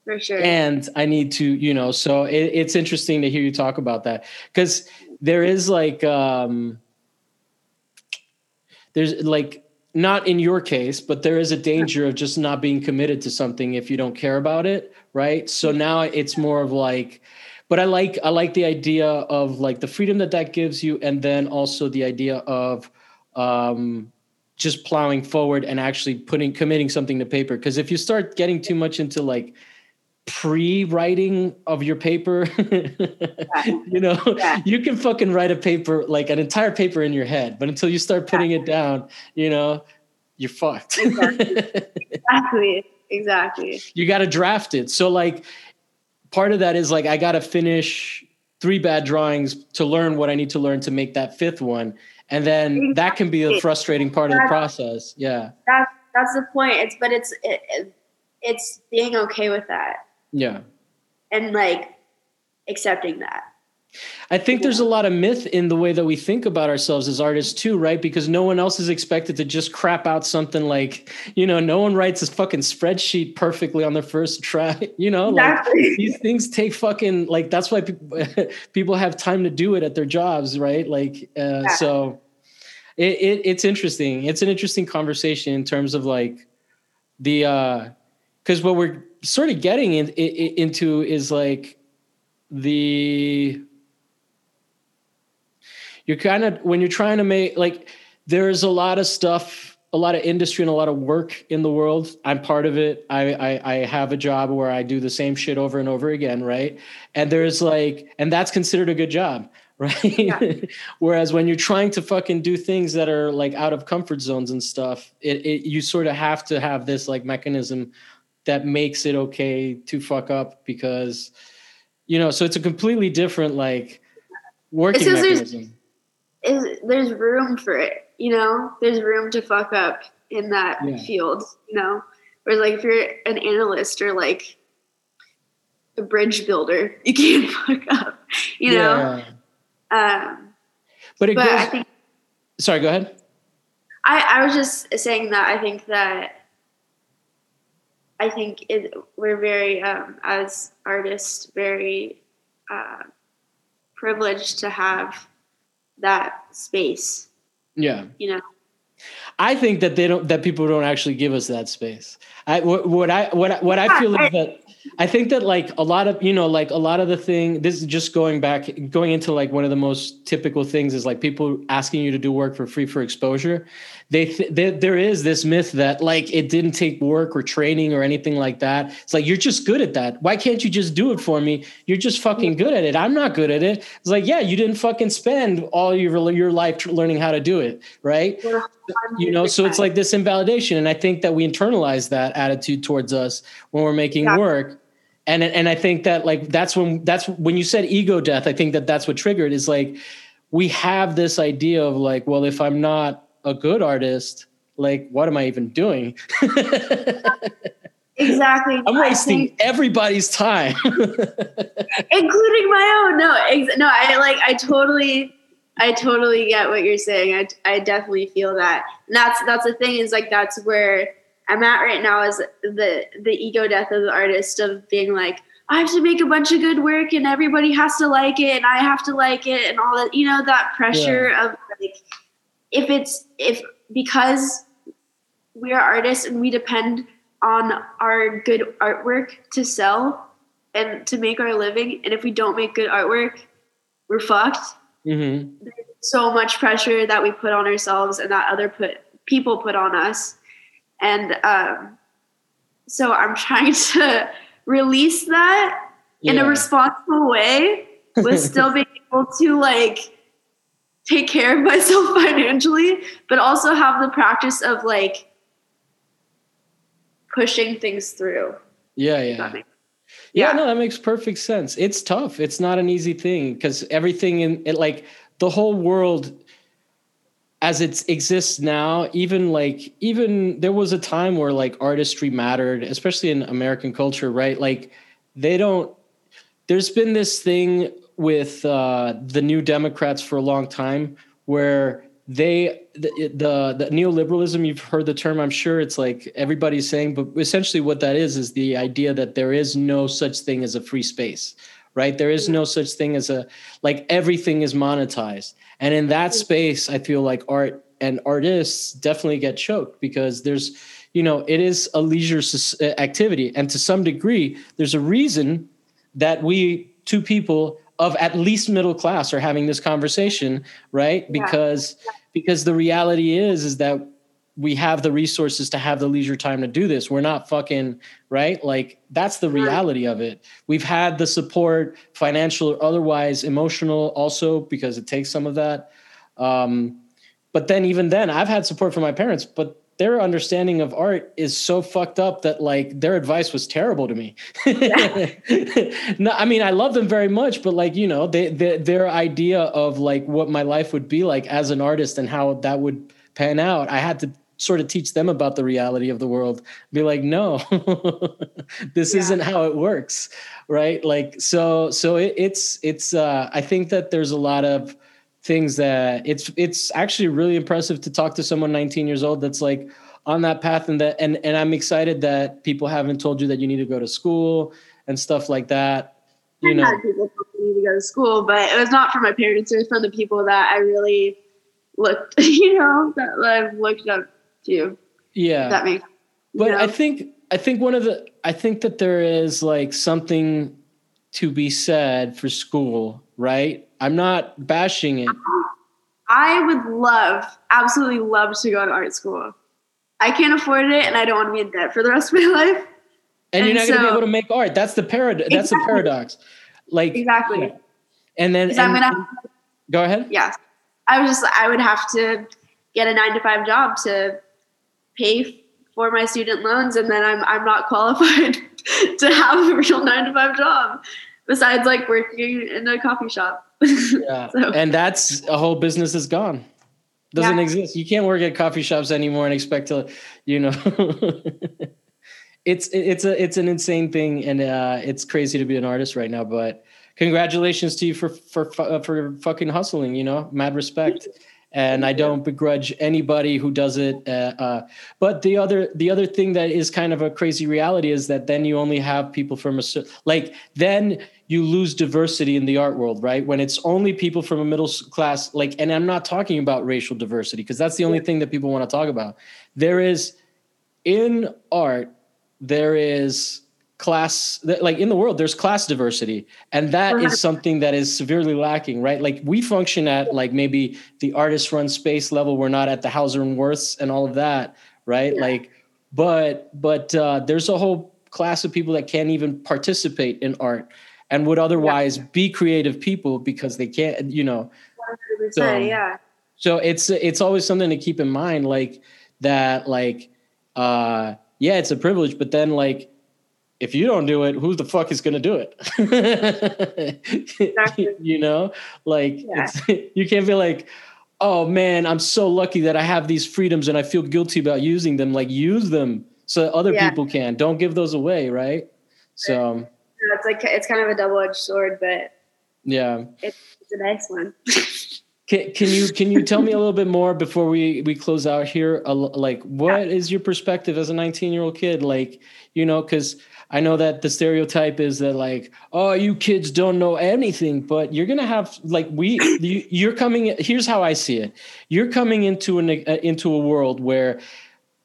for sure. and i need to you know? So it, it's interesting to hear you talk about that. Because there is like um there's like not in your case but there is a danger of just not being committed to something if you don't care about it right? So mm-hmm. now it's more of like but i like i like the idea of like the freedom that that gives you and then also the idea of um, just plowing forward and actually putting committing something to paper. Because if you start getting too much into like pre-writing of your paper, you know, yeah. you can fucking write a paper like an entire paper in your head, but until you start putting yeah. it down, you know, you're fucked. exactly. Exactly. You got to draft it. So like part of that is like I got to finish three bad drawings to learn what I need to learn to make that fifth one and then exactly. that can be a frustrating part that's, of the process yeah. That's that's the point. It's but it's it, it's being okay with that. Yeah. And like accepting that I think there's a lot of myth in the way that we think about ourselves as artists too, right? Because no one else is expected to just crap out something like, you know, no one writes a fucking spreadsheet perfectly on their first try. You know, exactly. like these things take fucking like that's why people people have time to do it at their jobs, right? Like, uh, yeah. so it, it it's interesting. It's an interesting conversation in terms of like the uh, because what we're sort of getting in, in, into is like the you're kind of when you're trying to make like there's a lot of stuff a lot of industry and a lot of work in the world. I'm part of it. I, I, I have a job where i do the same shit over and over again right? And there's like and that's considered a good job right? Yeah. whereas when you're trying to fucking do things that are like out of comfort zones and stuff it, it you sort of have to have this like mechanism that makes it okay to fuck up because you know so it's a completely different like working mechanism is there's room for it, you know? There's room to fuck up in that yeah. field, you know? Whereas like if you're an analyst or like a bridge builder, you can't fuck up, you know? Yeah. Um but it but goes, I think sorry, go ahead. I, I was just saying that I think that I think it, we're very, um, as artists, very uh, privileged to have that space. Yeah. You know. I think that they don't that people don't actually give us that space. I what, what I what what I feel is that I think that like a lot of you know like a lot of the thing this is just going back going into like one of the most typical things is like people asking you to do work for free for exposure. They, th- they there is this myth that like it didn't take work or training or anything like that. It's like you're just good at that. Why can't you just do it for me? You're just fucking good at it. I'm not good at it. It's like yeah, you didn't fucking spend all your your life learning how to do it, right? You know, so it's like this invalidation and I think that we internalize that attitude towards us when we're making yeah. work and and i think that like that's when that's when you said ego death i think that that's what triggered is like we have this idea of like well if i'm not a good artist like what am i even doing Exactly. I'm wasting think, everybody's time, including my own. No, ex- no, I like, I totally, I totally get what you're saying. I, I definitely feel that. And that's, that's the thing is like, that's where I'm at right now is the, the ego death of the artist of being like, I have to make a bunch of good work and everybody has to like it and I have to like it and all that, you know, that pressure yeah. of like, if it's, if, because we are artists and we depend on our good artwork to sell and to make our living. And if we don't make good artwork, we're fucked. Mm-hmm. There's so much pressure that we put on ourselves and that other put people put on us. And um, so I'm trying to release that yeah. in a responsible way with still being able to like take care of myself financially, but also have the practice of like pushing things through. Yeah, yeah. yeah. Yeah, no, that makes perfect sense. It's tough. It's not an easy thing because everything in it, like the whole world as it exists now, even like even there was a time where like artistry mattered, especially in American culture, right? Like they don't. There's been this thing with uh, the New Democrats for a long time where they the, the, the neoliberalism you've heard the term i'm sure it's like everybody's saying but essentially what that is is the idea that there is no such thing as a free space right? There is no such thing as a like everything is monetized. And in that space i feel like art and artists definitely get choked because there's you know it is a leisure activity. And to some degree there's a reason that we two people of at least middle class are having this conversation right? Yeah. because because the reality is is that we have the resources to have the leisure time to do this. We're not fucking right? Like that's the reality of it. We've had the support financial or otherwise emotional also because it takes some of that. Um, but then even then i've had support from my parents but their understanding of art is so fucked up that like their advice was terrible to me. no, I mean I love them very much, but like you know, they, they, their idea of like what my life would be like as an artist and how that would pan out, I had to sort of teach them about the reality of the world. Be like, no, this yeah. isn't how it works, right? Like so, so it, it's it's. Uh, I think that there's a lot of things that it's it's actually really impressive to talk to someone 19 years old that's like on that path and that and and I'm excited that people haven't told you that you need to go to school and stuff like that. You I know, people need to go to school, but it was not from my parents. It was from the people that I really looked, you know, that I've looked up to. Yeah, that makes. But know? I think I think one of the I think that there is like something to be said for school, right? I'm not bashing it. I would love, absolutely love to go to art school. I can't afford it, and I don't want to be in debt for the rest of my life. And, and you're not so, going to be able to make art. That's the parad. That's the paradox. Like exactly. Yeah. And then and, I'm gonna go ahead. Yes, I was just. I would have to get a nine to five job to pay for my student loans, and then I'm I'm not qualified to have a real nine to five job besides like working in a coffee shop. yeah. so. And that's a whole business is gone. Doesn't yeah. exist. You can't work at coffee shops anymore and expect to, you know. it's it's a it's an insane thing and uh, it's crazy to be an artist right now, but congratulations to you for for uh, for fucking hustling, you know. Mad respect and I don't begrudge anybody who does it. Uh, uh, but the other the other thing that is kind of a crazy reality is that then you only have people from a like then you lose diversity in the art world, right? When it's only people from a middle class, like, and I'm not talking about racial diversity because that's the only thing that people want to talk about. There is in art, there is class like in the world there's class diversity and that is something that is severely lacking right? Like we function at like maybe the artist run space level we're not at the Hauser and Wirths and all of that right? Yeah. like but but uh, there's a whole class of people that can't even participate in art and would otherwise yeah. be creative people because they can't you know? So, yeah. so it's it's always something to keep in mind like that like uh yeah it's a privilege but then like if you don't do it, who the fuck is going to do it? exactly. you know, like yeah. you can't be like, oh man, I'm so lucky that I have these freedoms and I feel guilty about using them. Like use them, so other Yeah. people can. Don't give those away, right? So Yeah, it's like it's kind of a double edged sword, but yeah. it's a nice one. Can, can you can you tell me a little bit more before we we close out here? Uh, like, what is your perspective as a 19 year old kid? Like, you know, because I know that the stereotype is that like, oh, you kids don't know anything, but you're gonna have like we you, you're coming. Here's how I see it: you're coming into an uh, into a world where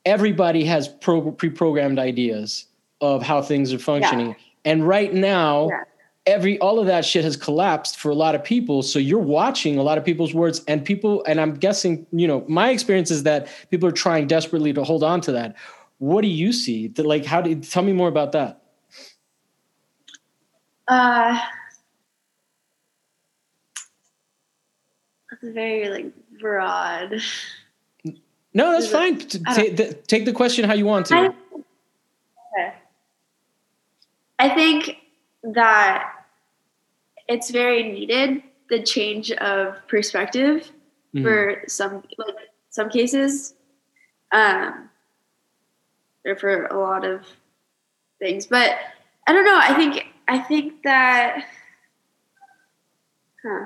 everybody has pro, pre-programmed ideas of how things are functioning, and right now Yeah. every all of that shit has collapsed for a lot of people so you're watching a lot of people's words and people and i'm guessing you know my experience is that people are trying desperately to hold on to that what do you see that like how do you tell me more about that Uh, that's very like broad. no that's fine T- I ta- th- take the question how you want I, to okay. I think that it's very needed the change of perspective Mhm. for some like some cases, um, or for a lot of things. But I don't know. I think I think that. Huh.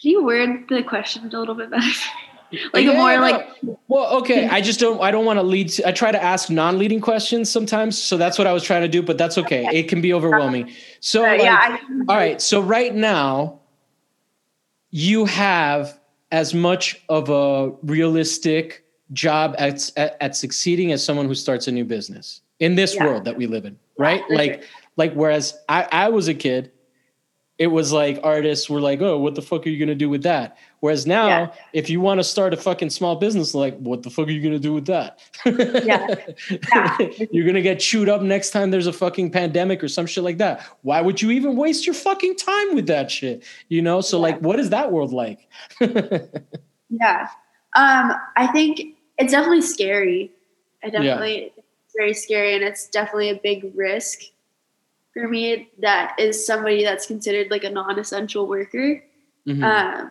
Can you word the question a little bit better? like Yeah, a more no. like well okay i just don't i don't want to lead to, i try to ask non-leading questions sometimes so that's what i was trying to do but that's okay it can be overwhelming so uh, like, yeah. I, All right. So right now, you have as much of a realistic job at, at, at succeeding as someone who starts a new business in this Yeah. world that we live in, right? for like, sure. like whereas I, I was a kid, it was like artists were like, oh, what the fuck are you gonna do with that? Whereas now, Yeah. if you want to start a fucking small business, like, what the fuck are you gonna do with that? Yeah. Yeah. You're gonna get chewed up next time there's a fucking pandemic or some shit like that. Why would you even waste your fucking time with that shit? You know? So Yeah. like, what is that world like? Yeah. Um, I think it's definitely scary. I definitely it's very scary and it's definitely a big risk for me that is somebody that's considered like a non-essential worker Mhm. um,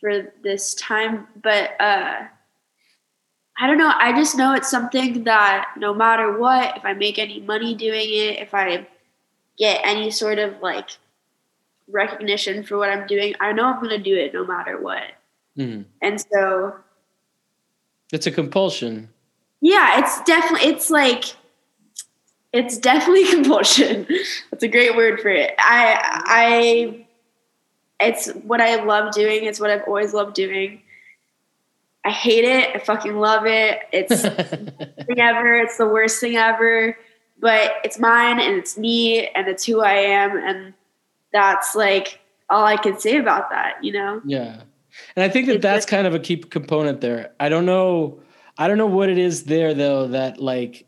for this time. But uh, I don't know. I just know it's something that no matter what, if I make any money doing it, if I get any sort of like recognition for what I'm doing, I know I'm going to do it no matter what. Mhm. And so, It's a compulsion. yeah, it's definitely, it's like, it's definitely compulsion. That's a great word for it. I, I, it's what I love doing. It's what I've always loved doing. I hate it. I fucking love it. It's the thing ever. It's the worst thing ever. But it's mine and it's me and it's who I am. And that's like all I can say about that, you know? Yeah. And I think that that's kind of a key component there. I don't know I don't know what it is there though that like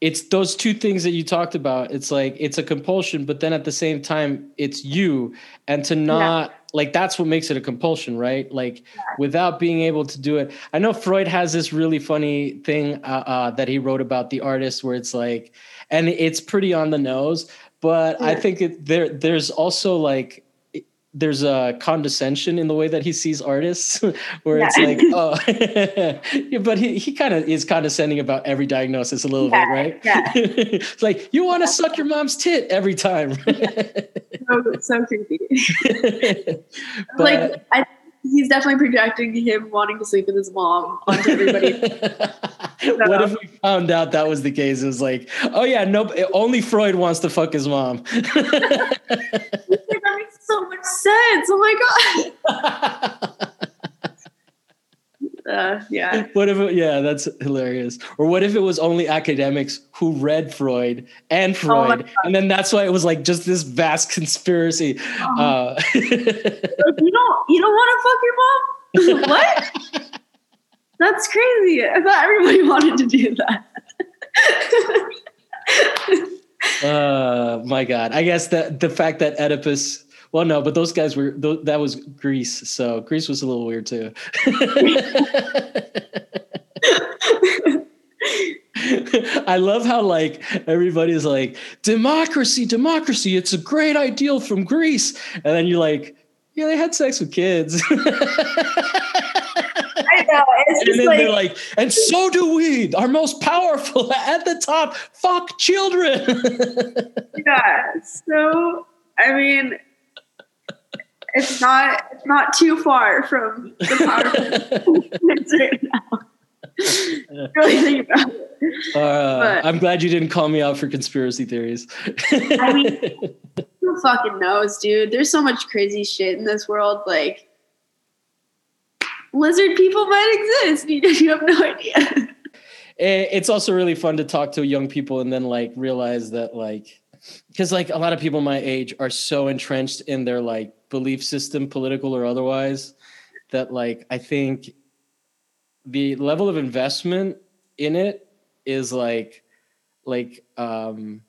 it's those two things that you talked about. It's like it's a compulsion but then at the same time it's you and to not like that's what makes it a compulsion, right? Like without being able to do it. I know Freud has this really funny thing uh, uh, that he wrote about the artist where it's like and it's pretty on the nose, but I think it, there there's also like there's a condescension in the way that he sees artists where it's like oh yeah, but he, he kind of is condescending about every diagnosis a little Yeah, bit right yeah. it's like you want to suck your mom's tit every time So, so creepy. But- like, I, he's definitely projecting him wanting to sleep with his mom onto everybody. what if we found out that was the case? It was like, oh yeah, nope. Only Freud wants to fuck his mom. So much sense. Oh my god. Uh, yeah. what if? It, yeah, that's hilarious. Or what if it was only academics who read Freud and Oh Freud, and then that's why it was like just this vast conspiracy. Uh, you don't you don't want to fuck your mom? what? That's crazy. I thought everybody wanted to do that. uh, my God, I guess that the fact that Oedipus. Well, no, but those guys were tho- that was Greece, so Greece was a little weird too. I love how like everybody's like democracy, democracy. It's a great ideal from Greece, and then you're like, yeah, they had sex with kids. I know and then like, they're like, and so do we. Our most powerful at the top. Fuck children. yeah. So I mean, it's not it's not too far from the power right now. really think about it. Uh, I'm glad you didn't call me out for conspiracy theories. I mean, who fucking knows, dude? There's so much crazy shit in this world. Like, lizard people might exist. You have no idea. It's also really fun to talk to young people and then like realize that like, because like a lot of people my age are so entrenched in their like belief system, political or otherwise, that like I think the level of investment in it is like like um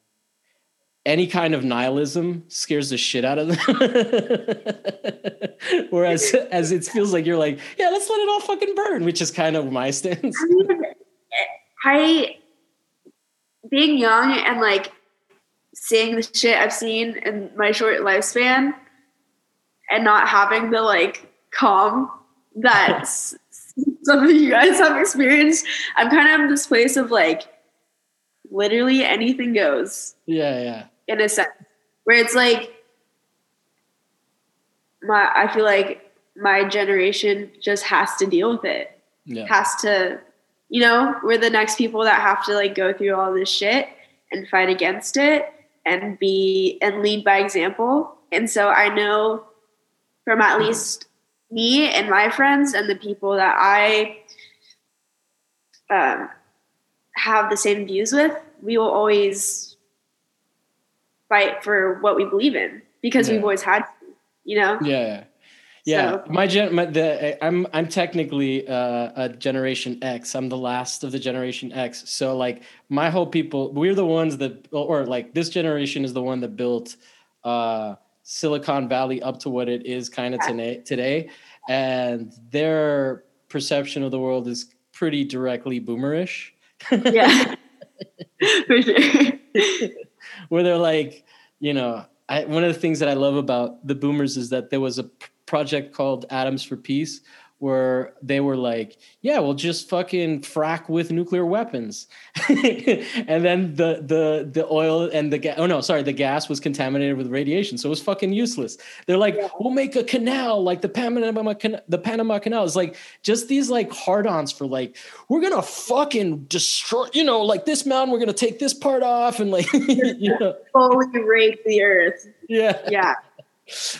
any kind of nihilism scares the shit out of them. Whereas as it feels like you're like, yeah, let's let it all fucking burn, which is kind of my stance. I, I being young and like seeing the shit I've seen in my short lifespan and not having the like calm that some of you guys have experienced, I'm kind of in this place of like literally anything goes. Yeah, yeah. In a sense. Where it's like my I feel like my generation just has to deal with it. Yeah. Has to you know, we're the next people that have to like go through all this shit and fight against it and be and lead by example. And so I know from at least me and my friends and the people that I um, have the same views with, we will always fight for what we believe in because yeah. we've always had to, you know? Yeah. Yeah, so. my gen, my, the, I'm I'm technically uh, a Generation X. I'm the last of the Generation X. So like my whole people, we're the ones that, or like this generation is the one that built uh, Silicon Valley up to what it is kind of today. Today, and their perception of the world is pretty directly boomerish. yeah, for sure. Where they're like, you know, I, one of the things that I love about the boomers is that there was a project called Atoms for Peace, where they were like, "Yeah, we'll just fucking frack with nuclear weapons," and then the the the oil and the gas. Oh no, sorry, the gas was contaminated with radiation, so it was fucking useless. They're like, yeah. "We'll make a canal like the Panama the Panama Canal." It's like just these like hard-ons for like, we're gonna fucking destroy, you know, like this mountain. We're gonna take this part off and like, you know, fully rape the earth. Yeah, yeah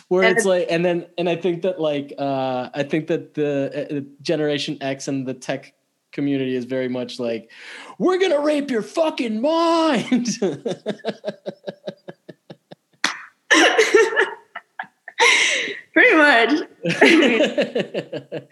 where and it's like and then and i think that like uh i think that the uh, generation x and the tech community is very much like we're gonna rape your fucking mind. Pretty much.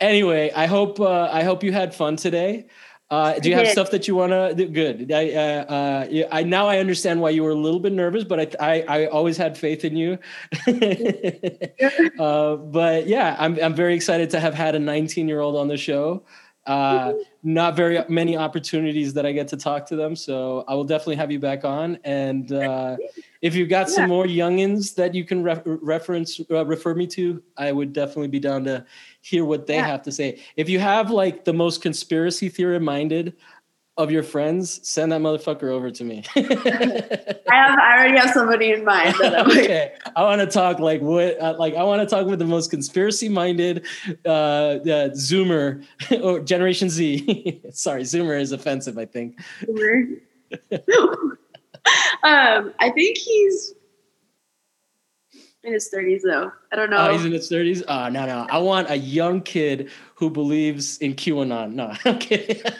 Anyway i hope uh, i hope you had fun today uh, do you have stuff that you want to? Do? Good. I, uh, uh, I now I understand why you were a little bit nervous, but I I, I always had faith in you. uh, but yeah, I'm I'm very excited to have had a 19 year old on the show. Uh, not very many opportunities that I get to talk to them, so I will definitely have you back on. And uh, if you've got yeah. some more youngins that you can re- reference refer me to, I would definitely be down to hear what they yeah. have to say. If you have like the most conspiracy theory minded of your friends, send that motherfucker over to me. I have, I already have somebody in mind. okay, I want to talk like what, uh, like I want to talk with the most conspiracy-minded uh, uh, Zoomer or Generation Z. Sorry, Zoomer is offensive. I think. Um, I think he's in his 30s though. I don't know. Oh, he's in his 30s? Oh, no, no. I want a young kid who believes in QAnon. No, I'm kidding.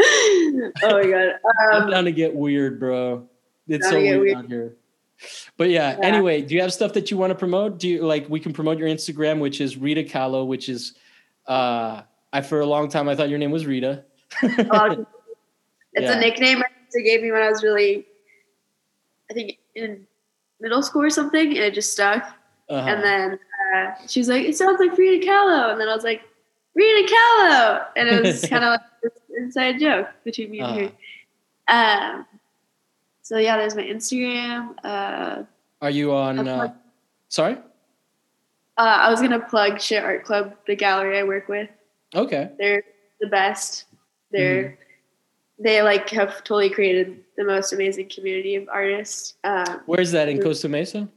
oh my god. Um, I'm down to get weird, bro. It's so weird, weird out here. But yeah, yeah, anyway, do you have stuff that you want to promote? Do you like we can promote your Instagram, which is Rita Callow, which is uh I for a long time I thought your name was Rita. uh, it's yeah. a nickname my sister gave me when I was really I think in middle school or something, and it just stuck. Uh-huh. And then uh, she was like, "It sounds like Rita Callow," and then I was like, "Rita Callow," and it was kind of like this inside joke between me uh-huh. and her. Um, so yeah, there's my Instagram. Uh, Are you on? Uh, sorry. Uh, I was gonna plug Shit Art Club, the gallery I work with. Okay. They're the best. They're mm. They like have totally created the most amazing community of artists. Um, Where's that in Costa Mesa?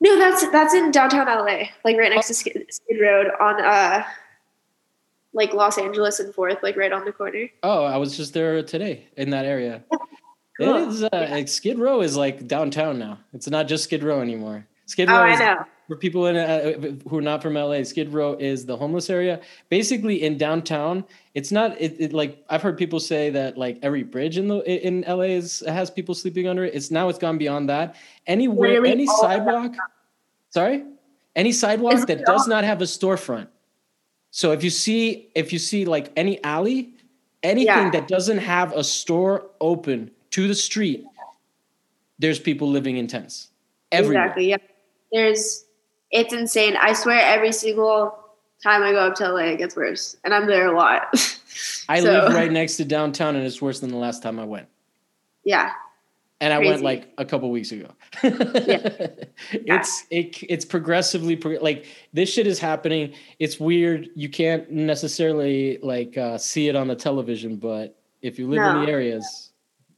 No, that's that's in downtown LA, like right next oh. to Skid, Skid Row on uh like Los Angeles and Fourth, like right on the corner. Oh, I was just there today in that area. Cool. It is uh, yeah. Skid Row is like downtown now. It's not just Skid Row anymore. Skid oh, Row. Oh, I know. For people in, uh, who are not from LA, Skid Row is the homeless area. Basically, in downtown, it's not it, it, like I've heard people say that like every bridge in the in LA is has people sleeping under it. It's now it's gone beyond that. Anywhere, really? any sidewalk. Sorry, any sidewalk that does not have a storefront so if you see if you see like any alley, anything yeah. that doesn't have a store open to the street, there's people living in tents. Everywhere. Exactly. Yeah. There's it's insane. I swear every single time I go up to LA it gets worse. And I'm there a lot. I so. live right next to downtown and it's worse than the last time I went. Yeah and Crazy. I went like a couple weeks ago. yeah. It's it, it's progressively like this shit is happening. It's weird. You can't necessarily like uh, see it on the television, but if you live no. in the areas,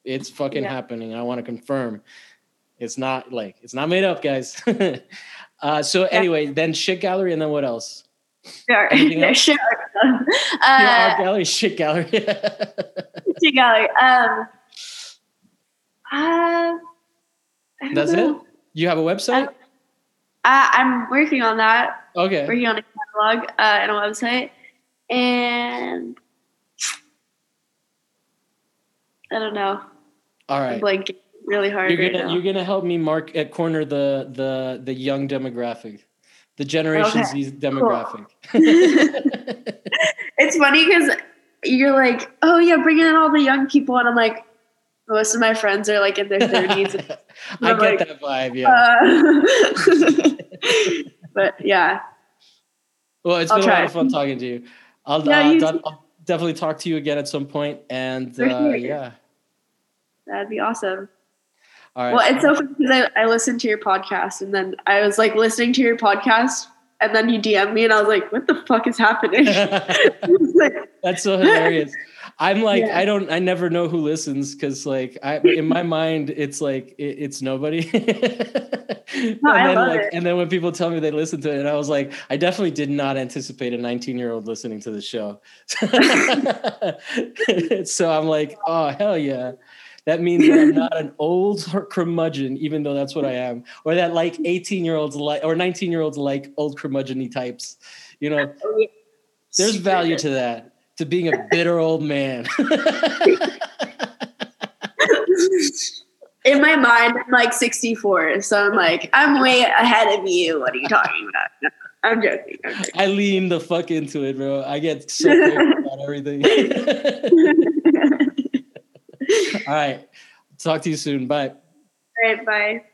it's fucking yeah. happening. I want to confirm. It's not like it's not made up, guys. uh, so anyway, then shit gallery, and then what else? Sure. Else? sure. Uh, art gallery, shit gallery. shit gallery. Um, uh, That's know. it. You have a website? Uh, I'm working on that. Okay. Working on a catalog uh, and a website, and I don't know. All right. like really hard. You're gonna right you're gonna help me mark at corner the the the young demographic, the Generation okay. Z demographic. Cool. it's funny because you're like, oh yeah, bringing in all the young people, and I'm like, most of my friends are like in their 30s. I get like, that vibe, yeah. Uh, but yeah. Well, it's I'll been try. a lot of fun talking to you. I'll, yeah, uh, you I'll definitely talk to you again at some point, and uh, yeah. That'd be awesome. All right. Well, it's so funny because I, I listened to your podcast, and then I was like listening to your podcast, and then you DM'd me, and I was like, "What the fuck is happening?" That's so hilarious. I'm like, yeah. I don't, I never know who listens because, like, I in my mind, it's like it, it's nobody. no, and then, like, it. and then when people tell me they listen to it, and I was like, I definitely did not anticipate a 19 year old listening to the show. so I'm like, oh hell yeah. That means that I'm not an old curmudgeon, even though that's what I am, or that like 18 year olds like or 19 year olds like old curmudgeon types. You know, there's value to that to being a bitter old man. In my mind, I'm like 64, so I'm like, I'm way ahead of you. What are you talking about? I'm joking. I'm joking. I lean the fuck into it, bro. I get so about everything. All right. Talk to you soon. Bye. All right. Bye.